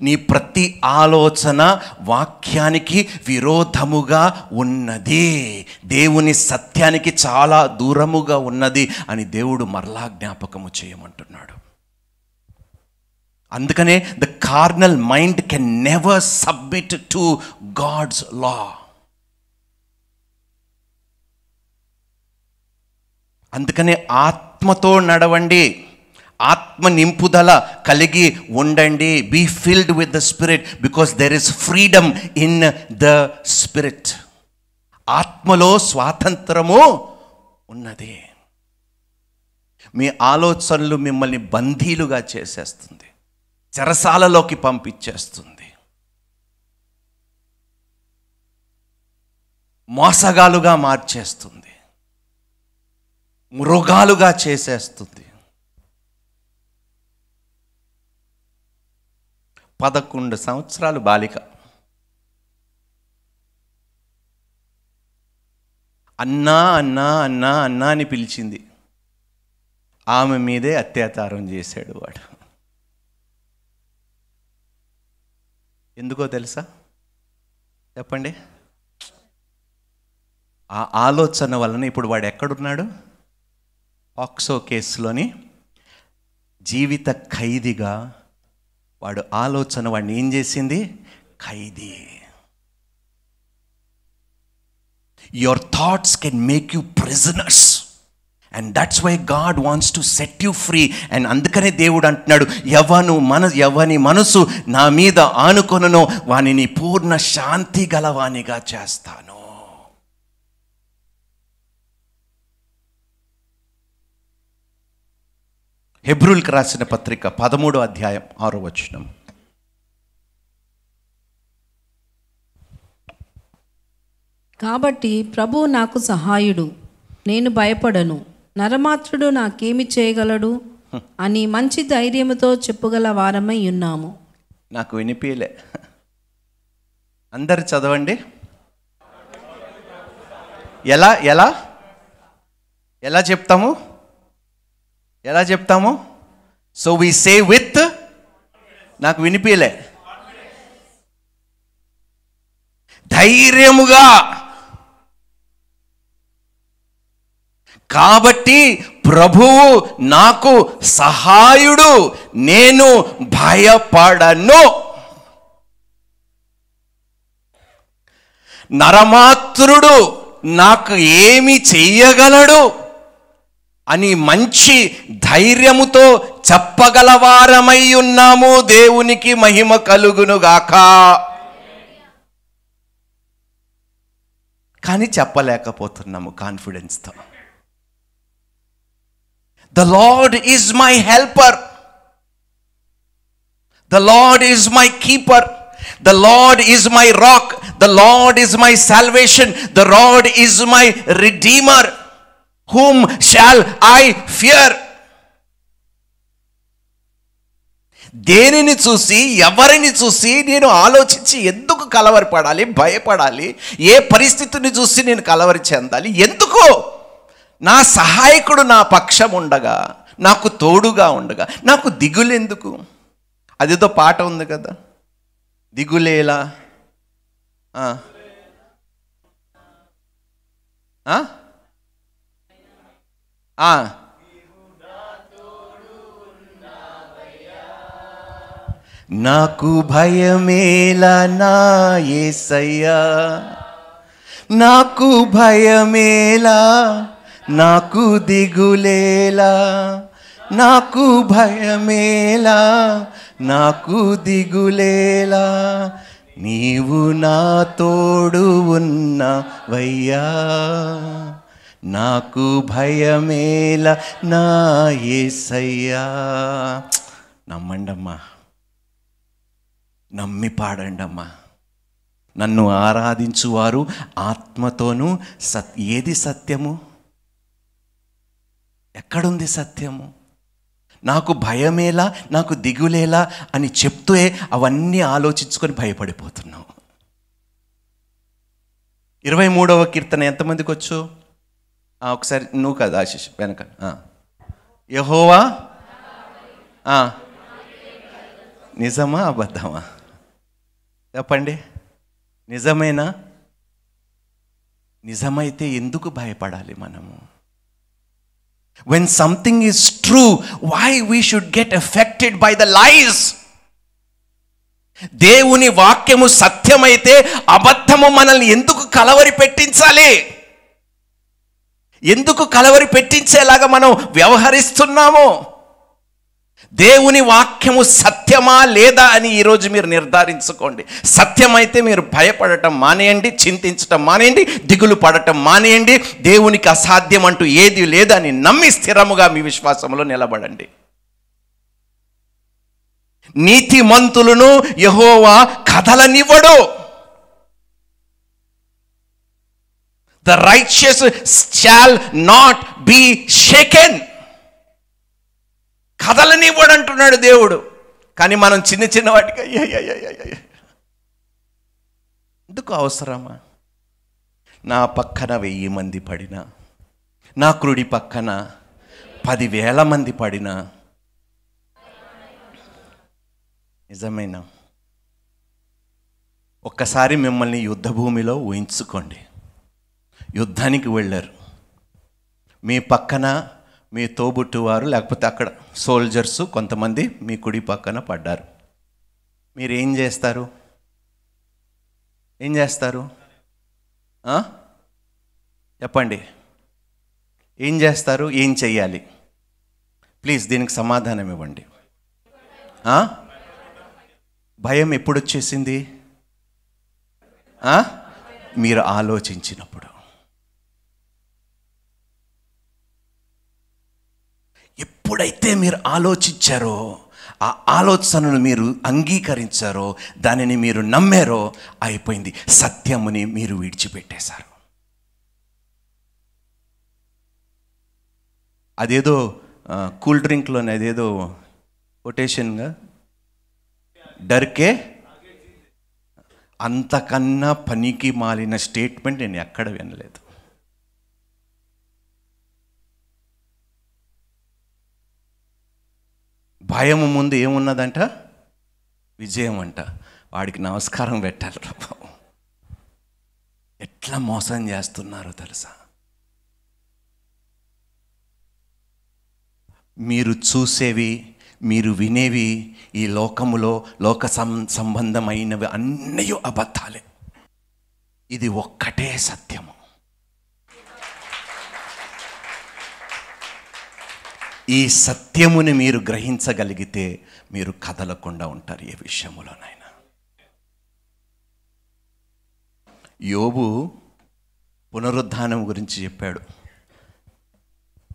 నీ ప్రతి ఆలోచన వాక్యానికి విరోధముగా ఉన్నది. దేవుని సత్యానికి చాలా దూరముగా ఉన్నది అని దేవుడు మరలా జ్ఞాపకము చేయమంటున్నాడు. అందుకనే the carnal mind can never submit to God's law అందుకనే ఆత్మతో నడవండి. ఆత్మ నింపుదల కలిగి ఉండండి. Be filled with the spirit because there is freedom in the spirit ఆత్మలో స్వాతంత్రము ఉన్నది. మీ ఆలోచనలు మిమ్మల్ని బందీలుగా చేసేస్తుంది. చెరసాలలోకి పంపించేస్తుంది. మోసగాలుగా మార్చేస్తుంది. మృగాలుగా చేసేస్తుంది. పదకొండు సంవత్సరాలు బాలిక. అన్నా అన్నా అన్నా అన్నా అని పిలిచింది. ఆమె మీదే అత్యాచారం చేశాడు వాడు. ఎందుకో తెలుసా? చెప్పండి. ఆ ఆలోచన వలన ఇప్పుడు వాడు ఎక్కడున్నాడు? ఆక్సో కేసులోని జీవిత ఖైదీగా వాడు ఆలోచన వాడిని ఏం చేసింది? ఖైదీ. Your thoughts can make you prisoners and that's why God wants to set you free and అందుకనే దేవుడు అంటున్నాడు ఎవను మన ఎవని మనసు నా మీద ఆనుకొనను. వానిని పూర్ణ శాంతి గలవానిగా చేస్తాను. హెబ్రూల్కి రాసిన పత్రిక పదమూడో అధ్యాయం ఆరో వచనం. కాబట్టి ప్రభు నాకు సహాయుడు నేను భయపడను నరమాత్రుడు నాకేమి చేయగలడు? అని మంచి ధైర్యముతో చెప్పగల వారమై ఉన్నాము. నాకు వినిపించలే అందరు చదవండి. ఎలా ఎలా? ఎలా చెప్తాము? ఎలా చెప్తాము? సో వి సే విత్ నాకు వినిపించలే ధైర్యముగా. కాబట్టి ప్రభువు నాకు సహాయుడు నేను భయపడను. నరమాత్రుడు నాకు ఏమి చెయ్యగలడు? అని మంచి ధైర్యముతో చెప్పగలవారమై ఉన్నాము దేవునికి మహిమ కలుగునుగాక. కానీ చెప్పలేకపోతున్నాము కాన్ఫిడెన్స్తో. The Lord is my helper the Lord is my keeper the Lord is my rock the Lord is my salvation the Lord is my redeemer whom shall I fear దేనిని చూసి ఎవరిని చూసి నేను ఆలోచించి ఎందుకు కలవరపడాలి భయపడాలి? ఏ పరిస్థితిని చూసి నేను కలవరి చెందాలి? ఎందుకు? నా సహాయకుడు నా పక్షం ఉండగా నాకు తోడుగా ఉండగా నాకు దిగులెందుకు అదేదో పాట ఉంది కదా. దిగులేలా? ఆ. నాకు భయమేలా నా ఏసయ్యా. నాకు భయమేలా నాకు దిగులేలా. నాకు భయమేలా నాకు దిగులేలా. నీవు నా తోడు ఉన్నవయ్యా. నాకు భయమేలా నా ఏసయ్యా. నమ్మండమ్మా. నమ్మి పాడండమ్మా. నన్ను ఆరాధించువారు ఆత్మతోనూ సత్ ఏది సత్యము? ఎక్కడుంది సత్యము? నాకు భయమేలా నాకు దిగులేలా అని చెప్తే అవన్నీ ఆలోచించుకొని భయపడిపోతున్నావు. ఇరవై మూడవ కీర్తన ఎంతమందికి వచ్చు? ఒకసారి నువ్వు కదా ఆశిష్ వెనక. యహోవా? నిజమా అబద్ధమా? చెప్పండి. నిజమేనా? నిజమైతే ఎందుకు భయపడాలి మనము? When something is true why we should get affected by the lies దేవుని వాక్యము సత్యమైతే అబద్ధము మనల్ని ఎందుకు కలవరి పెట్టించాలి? ఎందుకు కలవరి పెట్టించేలాగా మనం వ్యవహరిస్తున్నాము? దేవుని వాక్యము సత్యమా లేదా అని ఈరోజు మీరు నిర్ధారించుకోండి. సత్యమైతే మీరు భయపడటం మానేయండి చింతించటం మానేయండి దిగులు పడటం మానేయండి. దేవునికి అసాధ్యం అంటూ ఏది లేదని నమ్మి స్థిరముగా మీ విశ్వాసంలో నిలబడండి. నీతిమంతులను యహోవా కథలనివ్వడు the righteous shall not be shaken కథలనివ్వడు అంటున్నాడు దేవుడు కానీ మనం చిన్న చిన్న వాటికి అయ్యయ్యయ్యయ్యయ్య. ఎందుకు అవసరమా నా పక్కన వెయ్యి మంది పడినా నా క్రుడి పక్కన పదివేల మంది పడినా నిజమేనా ఒక్కసారి మిమ్మల్ని యుద్ధ భూమిలో ఊహించుకోండి యుద్ధానికి వెళ్ళారు. మీ పక్కన మీ తోబుట్టువారు లేకపోతే అక్కడ సోల్జర్స్ కొంతమంది మీ కుడి పక్కన పడ్డారు. మీరు ఏం చేస్తారు? ఏం చేస్తారు? చెప్పండి. ఏం చేస్తారు? ఏం చెయ్యాలి? ప్లీజ్ దీనికి సమాధానం ఇవ్వండి. భయం ఎప్పుడు వచ్చేసింది మీరు ఆలోచించినప్పుడు. ఎప్పుడైతే మీరు ఆలోచించారో ఆ ఆలోచనను మీరు అంగీకరించారో దానిని మీరు నమ్మారో అయిపోయింది. సత్యముని మీరు విడిచిపెట్టేశారు. అదేదో కూల్ డ్రింక్లోనే అదేదో కొటేషన్గా? డర్కే? అంతకన్నా పనికి మాలిన స్టేట్మెంట్ నేను ఎక్కడ వినలేదు. భయము ముందు ఏమున్నదంట? విజయం అంట వాడికి నమస్కారం పెట్టాలి రా బాబు. ఎట్లా మోసం చేస్తున్నారో తెలుసా? మీరు చూసేవి మీరు వినేవి ఈ లోకములో లోక సం సంబంధమైనవి అన్నీ అబద్ధాలే. ఇది ఒక్కటే సత్యము. ఈ సత్యముని మీరు గ్రహించగలిగితే మీరు కదలకుండా ఉంటారు ఏ విషయములోనైనా. యోబు పునరుద్ధానం గురించి చెప్పాడు.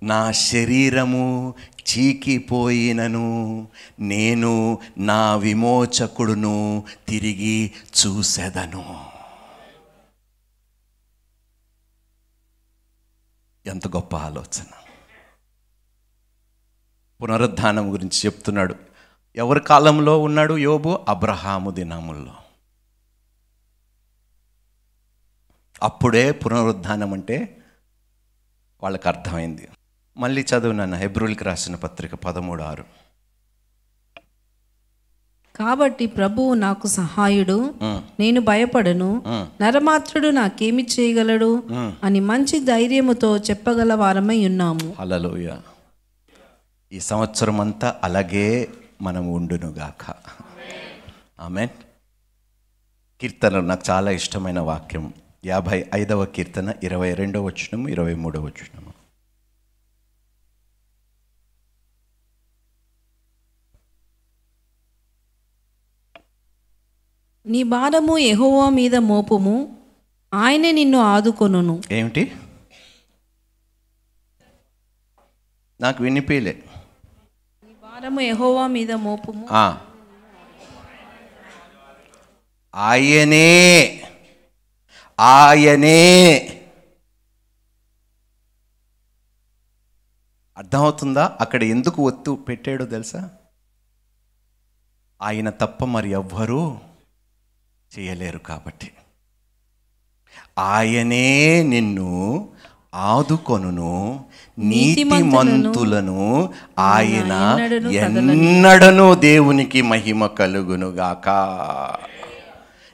నా శరీరము చీకిపోయినను నేను నా విమోచకుడును తిరిగి చూసెదను. ఎంత గొప్ప ఆలోచన. పునరుద్ధానం గురించి చెప్తున్నాడు. ఎవరి కాలంలో ఉన్నాడు యోబు? అబ్రహాము దినముల్లో. అప్పుడే పునరుద్ధానం అంటే వాళ్ళకి అర్థమైంది. మళ్ళీ చదువు నాన్న హెబ్రుల్కి రాసిన పత్రిక పదమూడు ఆరు. కాబట్టి ప్రభువు నాకు సహాయుడు నేను భయపడను నరమాత్రుడు నాకేమి చేయగలడు అని మంచి ధైర్యముతో చెప్పగల వారమై ఉన్నాము. హల్లెలూయా. ఈ సంవత్సరం అంతా అలాగే మనం ఉండునుగాక. ఆమెన్. కీర్తనలు నాకు చాలా ఇష్టమైన వాక్యం. యాభై ఐదవ కీర్తన ఇరవై రెండవ వచనము ఇరవై మూడవ వచనము. నీ భారము యెహోవా మీద మోపుము ఆయనే నిన్ను ఆదుకొనును. ఏమిటి? నాకు వినిపించలే భారము యహోవా మీద మోపుము. ఆయనే. ఆయనే. అర్థమవుతుందా? అక్కడ ఎందుకు ఒత్తు పెట్టాడో తెలుసా? ఆయన తప్ప మరి ఎవ్వరూ చేయలేరు కాబట్టి. ఆయనే నిన్ను ఆదుకొనును నీతిమంతులను ఆయన ఎన్నడను దేవునికి మహిమ కలుగునుగాక.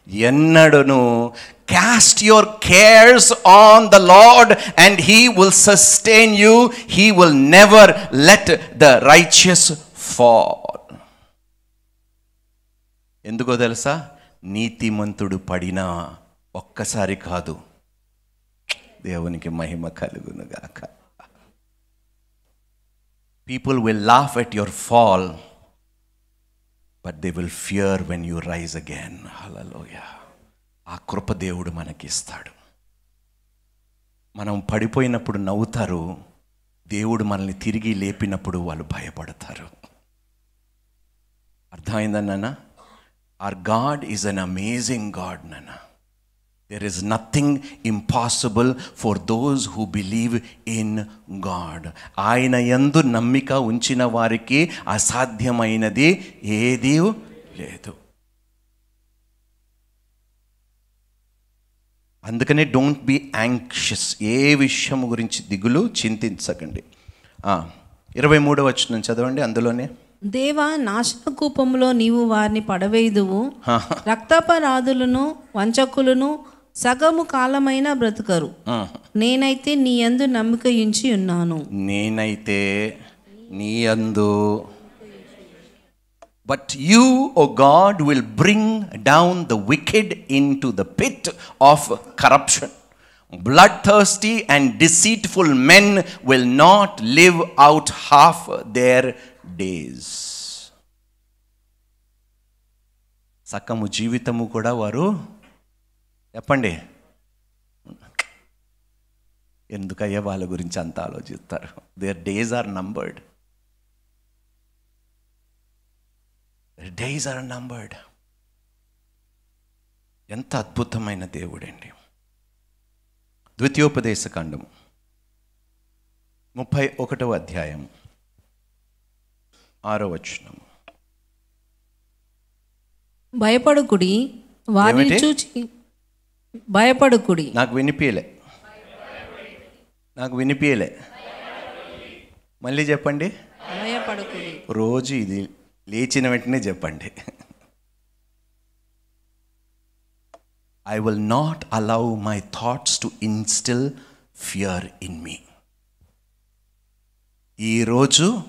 ఎన్నడను cast your cares on the Lord and he will sustain you he will never let the righteous fall ఎందుకో తెలుసా? నీతిమంతుడు పడినా ఒక్కసారి కాదు. దేవునికి మహిమ కలుగునుగాక people will laugh at your fall but they will fear when you rise again హలలోయ ఆ కృప దేవుడు మనకి ఇస్తాడు మనం పడిపోయినప్పుడు నవ్వుతారు దేవుడు మనల్ని తిరిగి లేపినప్పుడు వాళ్ళు భయపడతారు. అర్థమైందన్న our God is an amazing God నాన్న. There is nothing impossible for those who believe in God ఆయన యందు నమ్మిక ఉంచిన వారికి అసాధ్యమైనది ఏదీ లేదు. అందుకనే డోంట్ బీ యాంక్షియస్ ఏ విషయం గురించి దిగులు చింతించకండి. ఇరవై మూడవ వచ్చిన చదవండి అందులోనే. దేవా నాశన కూపంలో నీవు వారిని పడవేయుదువు. రక్తపరాధులను వంచకులను సగము కాలమైన బ్రతుకరు. నేనైతే నీ యందు నమ్మిక ఉంచి ఉన్నాను. నేనైతే నీ అందు but you O God will bring down the wicked into the pit of corruption blood thirsty and deceitful men will not live out half their days సకము జీవితము కూడా వారు చెప్పండి. ఎందుకయ్యా వాళ్ళ గురించి అంత ఆలోచిస్తారు? Their days are numbered days are numbered ఎంత అద్భుతమైన దేవుడండి. ద్వితీయోపదేశ కాండము ముప్పై ఒకటవ అధ్యాయం. ఆరో వచనము భయపడుకుడి వారిని? చూచి భయపడుకుడి. నాకు వినిపించలే నాకు వినిపించలే మళ్ళీ చెప్పండి. భయపడుకుడి. రోజు ఇది లేచిన వెంటనే చెప్పండి. I will not allow my thoughts to instill fear in me ఈరోజు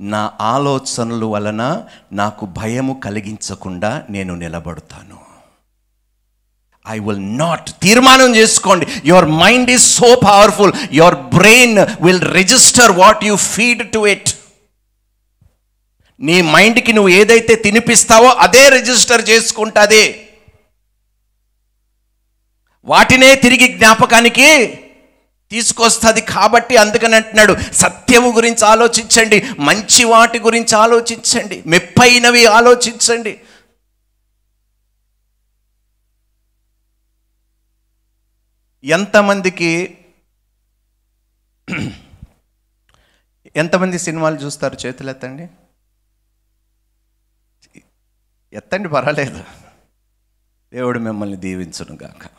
నా ఆలోచనల వలన నాకు భయము కలిగించకుండా నేను నిలబడతాను. ఐ విల్ నాట్ తీర్మానం చేసుకోండి. Your mind is so powerful your brain will register what you feed to it నీ మైండ్కి నువ్వు ఏదైతే తినిపిస్తావో అదే రిజిస్టర్ చేసుకుంటుంది. వాటినే తిరిగి జ్ఞాపకానికి తీసుకొస్తుంది కాబట్టి అందుకని అంటున్నాడు సత్యము గురించి ఆలోచించండి మంచి వాటి గురించి ఆలోచించండి మెప్పైనవి ఆలోచించండి. ఎంతమందికి ఎంతమంది సినిమాలు చూస్తారు చేతులు ఎత్తండి ఎత్తండి పర్వాలేదు. దేవుడు మిమ్మల్ని దీవించును గాక.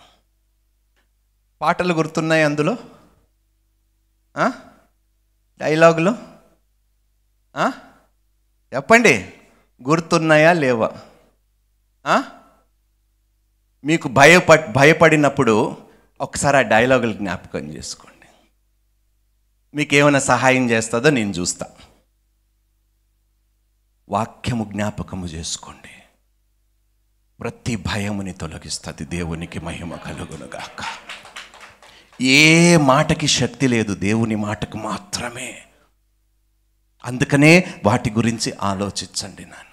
పాటలు గుర్తున్నాయి అందులో? డైలాగులు? చెప్పండి. గుర్తున్నాయా లేవా? మీకు భయప భయపడినప్పుడు ఒకసారి ఆ డైలాగులు జ్ఞాపకం చేసుకోండి. మీకు ఏమైనా సహాయం చేస్తుందో నేను చూస్తా. వాక్యము జ్ఞాపకము చేసుకోండి. ప్రతి భయముని తొలగిస్తుంది దేవునికి మహిమ కలుగునుగాక ఏ మాటకి శక్తి లేదు దేవుని మాటకు మాత్రమే. అందుకనే వాటి గురించి ఆలోచించండి నాన్న.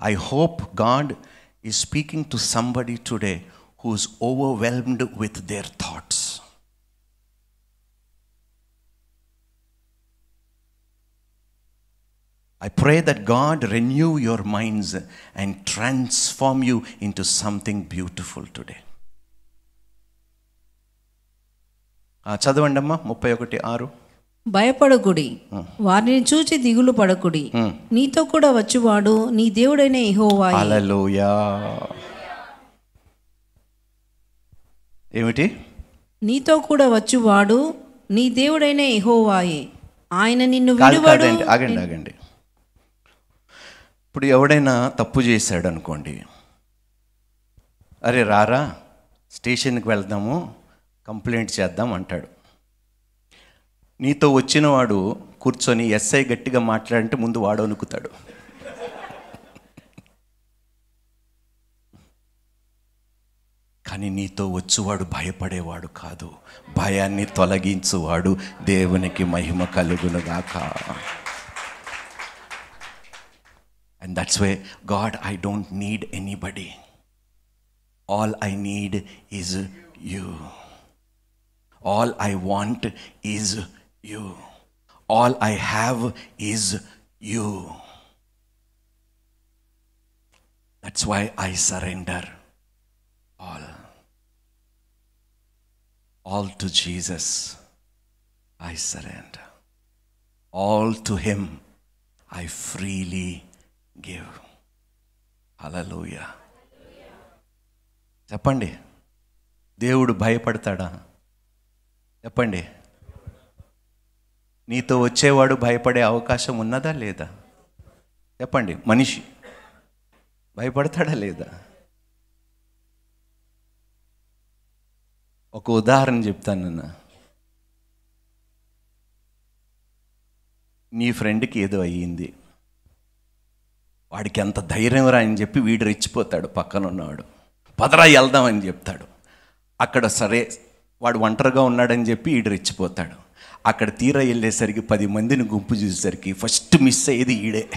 I hope God is speaking to somebody today who's overwhelmed with their thoughts. I pray that God renew your minds and transform you into something beautiful today. ఆ, చదవండి అమ్మా ముప్పై ఒకటి ఆరు భయపడకుడి. వారిని చూచి దిగులు పడకుడి. నీతో కూడా వచ్చువాడు నీ దేవుడైన ఏమిటి? నీతో కూడా వచ్చువాడు నీ దేవుడైన యెహోవాయే. ఆయన నిన్ను విడువడు. ఆగండి ఆగండి ఇప్పుడు ఎవడైనా తప్పు చేశాడు అనుకోండి అరే రారా స్టేషన్కి వెళ్దాము కంప్లైంట్ చేద్దాం అంటాడు. నీతో వచ్చినవాడు కూర్చొని ఎస్ఐ గట్టిగా మాట్లాడంటే ముందు వాడు అనుకుతాడు కానీ నీతో వచ్చువాడు భయపడేవాడు కాదు. భయాన్ని తొలగించువాడు దేవునికి మహిమ కలుగునుగాక. And that's way God I don't need anybody all I need is you all I want is you all I have is you that's why I surrender all all to Jesus I surrender all to him I freely give అలలోయ చెప్పండి. దేవుడు భయపడతాడా? చెప్పండి. నీతో వచ్చేవాడు భయపడే అవకాశం ఉన్నదా లేదా? చెప్పండి మనిషి భయపడతాడా లేదా? ఒక ఉదాహరణ చెప్తాను నాన్న. నీ ఫ్రెండ్కి ఏదో అయ్యింది. వాడికి ఎంత ధైర్యం రా అని చెప్పి వీడు రెచ్చిపోతాడు పక్కన ఉన్నవాడు పదరా వెళ్దామని చెప్తాడు. అక్కడ సరే వాడు ఒంటరిగా ఉన్నాడని చెప్పి వీడు రెచ్చిపోతాడు. అక్కడ తీరా వెళ్ళేసరికి పది మందిని గుంపు చూసేసరికి ఫస్ట్ మిస్ అయ్యేది ఈడే.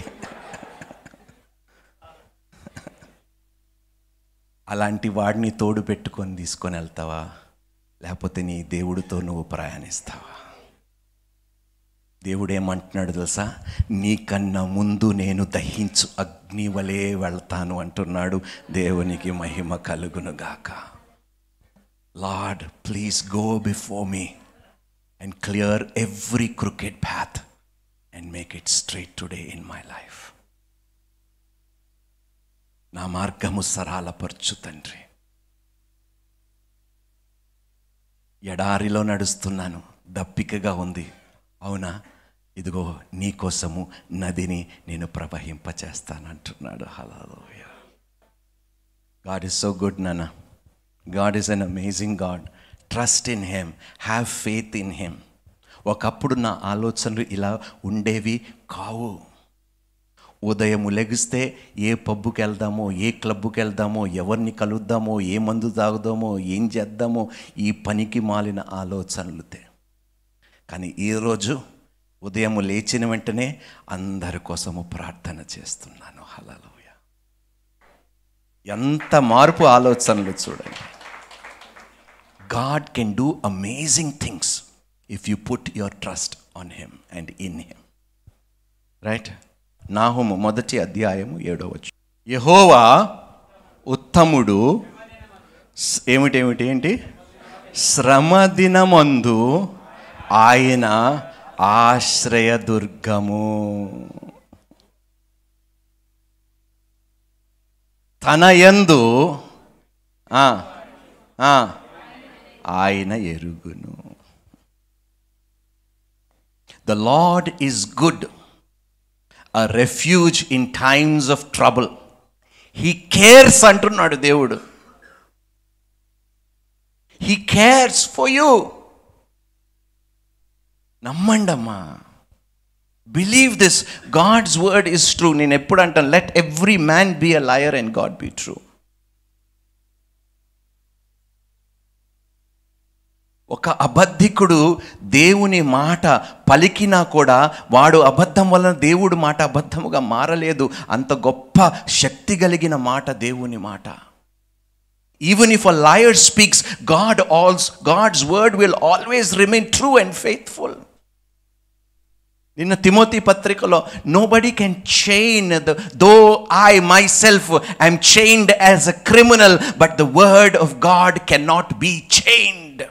అలాంటి వాడిని తోడు పెట్టుకొని తీసుకొని వెళ్తావా? లేకపోతే నీ దేవుడితో నువ్వు ప్రయాణిస్తావా? దేవుడేమంటున్నాడు తెలుసా? నీకన్నా ముందు నేను దహించు అగ్ని వలె వెళ్తాను అంటున్నాడు. దేవునికి మహిమ కలుగును గాక Lord please go before me. And clear every crooked path and make it straight today in my life నా మార్గము సరాలపరచు తండ్రి. ఎడారిలో నడుస్తున్నాను దప్పికగా ఉంది. అవునా? ఇదిగో నీ కోసము నదిని నేను ప్రవహింపచేస్తానంటున్నాడు. హలోయ గాడ్ ఇస్ సో గుడ్ నాన్న. God is an amazing God trust in him have faith in him ఒకప్పుడు నా ఆలోచనలు ఇలా ఉండేవి కావు. ఉదయం లెగిస్తే ఏ పబ్బుకి వెళ్దామో ఏ క్లబ్కి వెళ్దామో ఎవరిని కలుద్దామో ఏ మందు తాగుదామో ఏం చేద్దామో ఈ పనికి మాలిన ఆలోచనలుతే కానీ ఈరోజు ఉదయం లేచిన వెంటనే అందరి కోసము ప్రార్థన చేస్తున్నాను. హలలోయ ఎంత మార్పు ఆలోచనలు చూడండి. God can do amazing things if you put your trust on him and in him right Nahum మొదటి అధ్యాయము ఏడవచ్చు యహోవా ఉత్తముడు. స్- ఏమిటేమిటి ఏంటి? శ్రమ దినమందు ఆయన ఆశ్రయదుర్గము. తన యందు ఆయన ఎరుగును. The Lord is good a refuge in times of trouble he cares అంటున్నాడు దేవుడు. He cares for you నమ్మండమ్మా. Believe this God's word is true నేను ఎప్పుడు అంటాను let every man be a liar and God be true ఒక అబద్ధికుడు దేవుని మాట పలికినా కూడా వాడు అబద్ధం వలన దేవుడు మాట అబద్ధముగా మారలేదు. అంత గొప్ప శక్తి కలిగిన మాట దేవుని మాట. Even if a liar speaks God also God's word will always remain true and faithful నిన్న తిమోతి పత్రికలో nobody can chain though I myself I'm chained as a criminal but the word of God can not be chained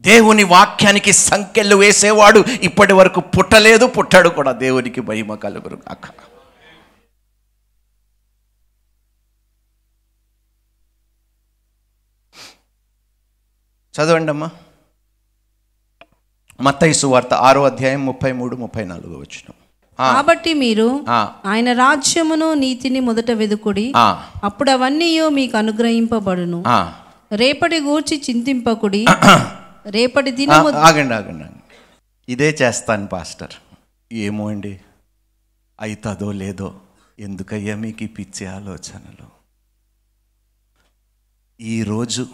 దేవుని వాక్యానికి సంఖ్యలు వేసేవాడు ఇప్పటి వరకు పుట్టలేదు పుట్టాడు కూడా. దేవునికి మహిమ కలుగురు కాక చదవండి అమ్మా మత్తయి సువార్త ఆరో అధ్యాయం ముప్పై మూడు ముప్పై నాలుగు వచ్చిన కాబట్టి మీరు. ఆయన రాజ్యమును నీతిని మొదట వెదుకుడి. అప్పుడు అవన్నీ మీకు అనుగ్రహింపబడును. రేపటి గూర్చి చింతింపకుడి. రేపటి దినము ఆగండి ఆగండి ఆగండి. ఇదే చేస్తాను పాస్టర్. ఏమో అండి. అవుతుందో లేదో ఎందుకయ్యా మీకు ఈ పిచ్చి ఆలోచనలు? ఈరోజు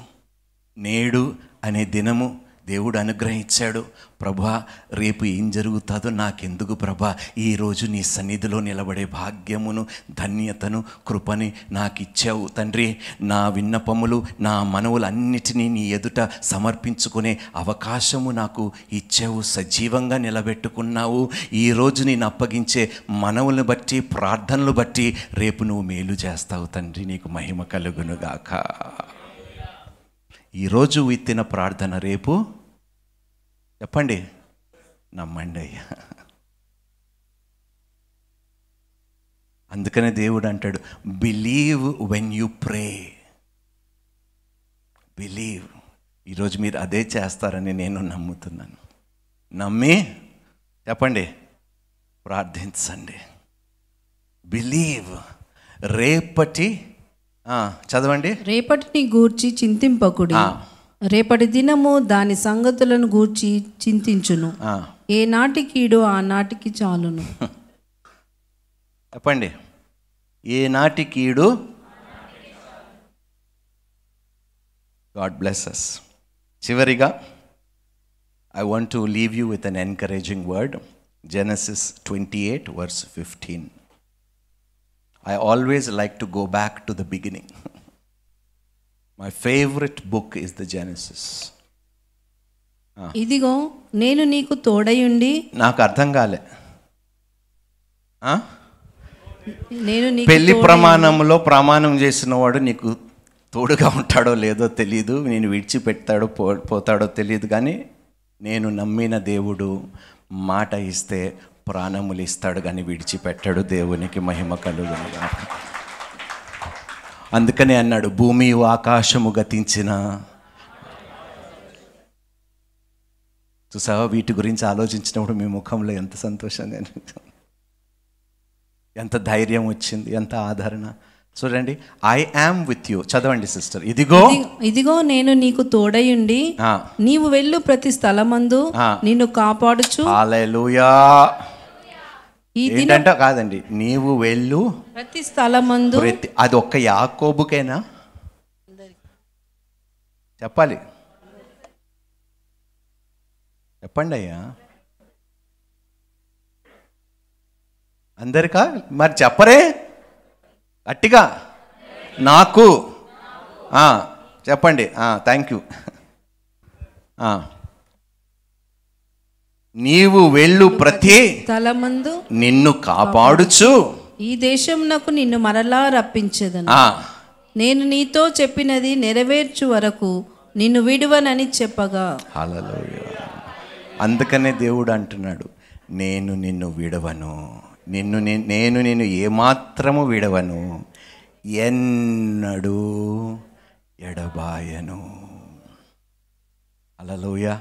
నేడు అనే దినము దేవుడు అనుగ్రహించాడు. ప్రభా రేపు ఏం జరుగుతుందో నాకెందుకు ప్రభా? ఈరోజు నీ సన్నిధిలో నిలబడే భాగ్యమును ధన్యతను కృపని నాకు ఇచ్చావు తండ్రి. నా విన్నపములు నా మనవులన్నిటినీ నీ ఎదుట సమర్పించుకునే అవకాశము నాకు ఇచ్చావు. సజీవంగా నిలబెట్టుకున్నావు. ఈరోజు నేను అప్పగించే మనవులను బట్టి ప్రార్థనలు బట్టి రేపు నువ్వు మేలు చేస్తావు తండ్రి. నీకు మహిమ కలుగునుగాక. ఈరోజు విత్తిన ప్రార్థన రేపు? చెప్పండి. నమ్మండి అయ్యా. అందుకనే దేవుడు అంటాడు believe when you pray believe ఈరోజు మీరు అదే చేస్తారని నేను నమ్ముతున్నాను. నమ్మి చెప్పండి ప్రార్థించండి. బిలీవ్ రేపటి చదవండి. రేపటిని గూర్చి చింతింపకుడి. రేపటి దినము దాని సంగతులను గూర్చి చింతించును. ఏ నాటికీడో ఆ నాటికి చాలును. చెప్పండి. ఏ నాటి కీడు గాడ్ బ్లెస్ అస్ చివరిగా I want to leave you with an encouraging word Genesis twenty eight verse fifteen I always like to go back to the beginning my favourite book is the Genesis ఇదిగో నేను నీకు తోడయుండి నాకు అర్థం కాలే? నేను నీకు పెళ్ళి ప్రమాణంలో ప్రమాణం చేసిన వాడు నీకు తోడుగా ఉంటాడో లేదో తెలియదు నేను విడిచిపెడతాడో పో పోతాడో తెలియదు కానీ నేను నమ్మిన దేవుడు మాట ఇస్తే ప్రాణములు ఇస్తాడు కానీ విడిచిపెట్టాడు దేవునికి మహిమ కలుగును అందుకనే అన్నాడు భూమి ఆకాశము గతించిన. చూసావా వీటి గురించి ఆలోచించినప్పుడు మీ ముఖంలో ఎంత సంతోషంగా ఎంత ధైర్యం వచ్చింది ఎంత ఆదరణ. చూడండి ఐ యామ్ విత్ యూ. చదవండి సిస్టర్. ఇదిగో. ఇదిగో- నేను నీకు తోడయుండి నీవు వెళ్ళు ప్రతి స్థలమందు. నిన్ను కాపాడుచు. హల్లెలూయా ఈ ఏంటంటే కాదండి నీవు వెళ్ళు. ప్రతి స్థలమందు ప్రతి అది ఒక్క యాకోబుకేనా? చెప్పాలి. చెప్పండి అయ్యా. అందరికా? మరి చెప్పరే? గట్టిగా. నాకు. ఆ, చెప్పండి. థ్యాంక్ యూ నీవు వెళ్ళు ప్రతి స్థలమందు నిన్ను కాపాడుచు. ఈ దేశమునకు నిన్ను మరలా రప్పించదను. ఆ, నేను నీతో చెప్పినది నెరవేర్చు వరకు నిన్ను విడువనని చెప్పగా. అందుకనే దేవుడు అంటున్నాడు నేను నిన్ను విడవను. నిన్ను నేను నిన్ను ఏమాత్రము విడవను. ఎన్నడూ ఎడబాయను. హల్లెలూయా.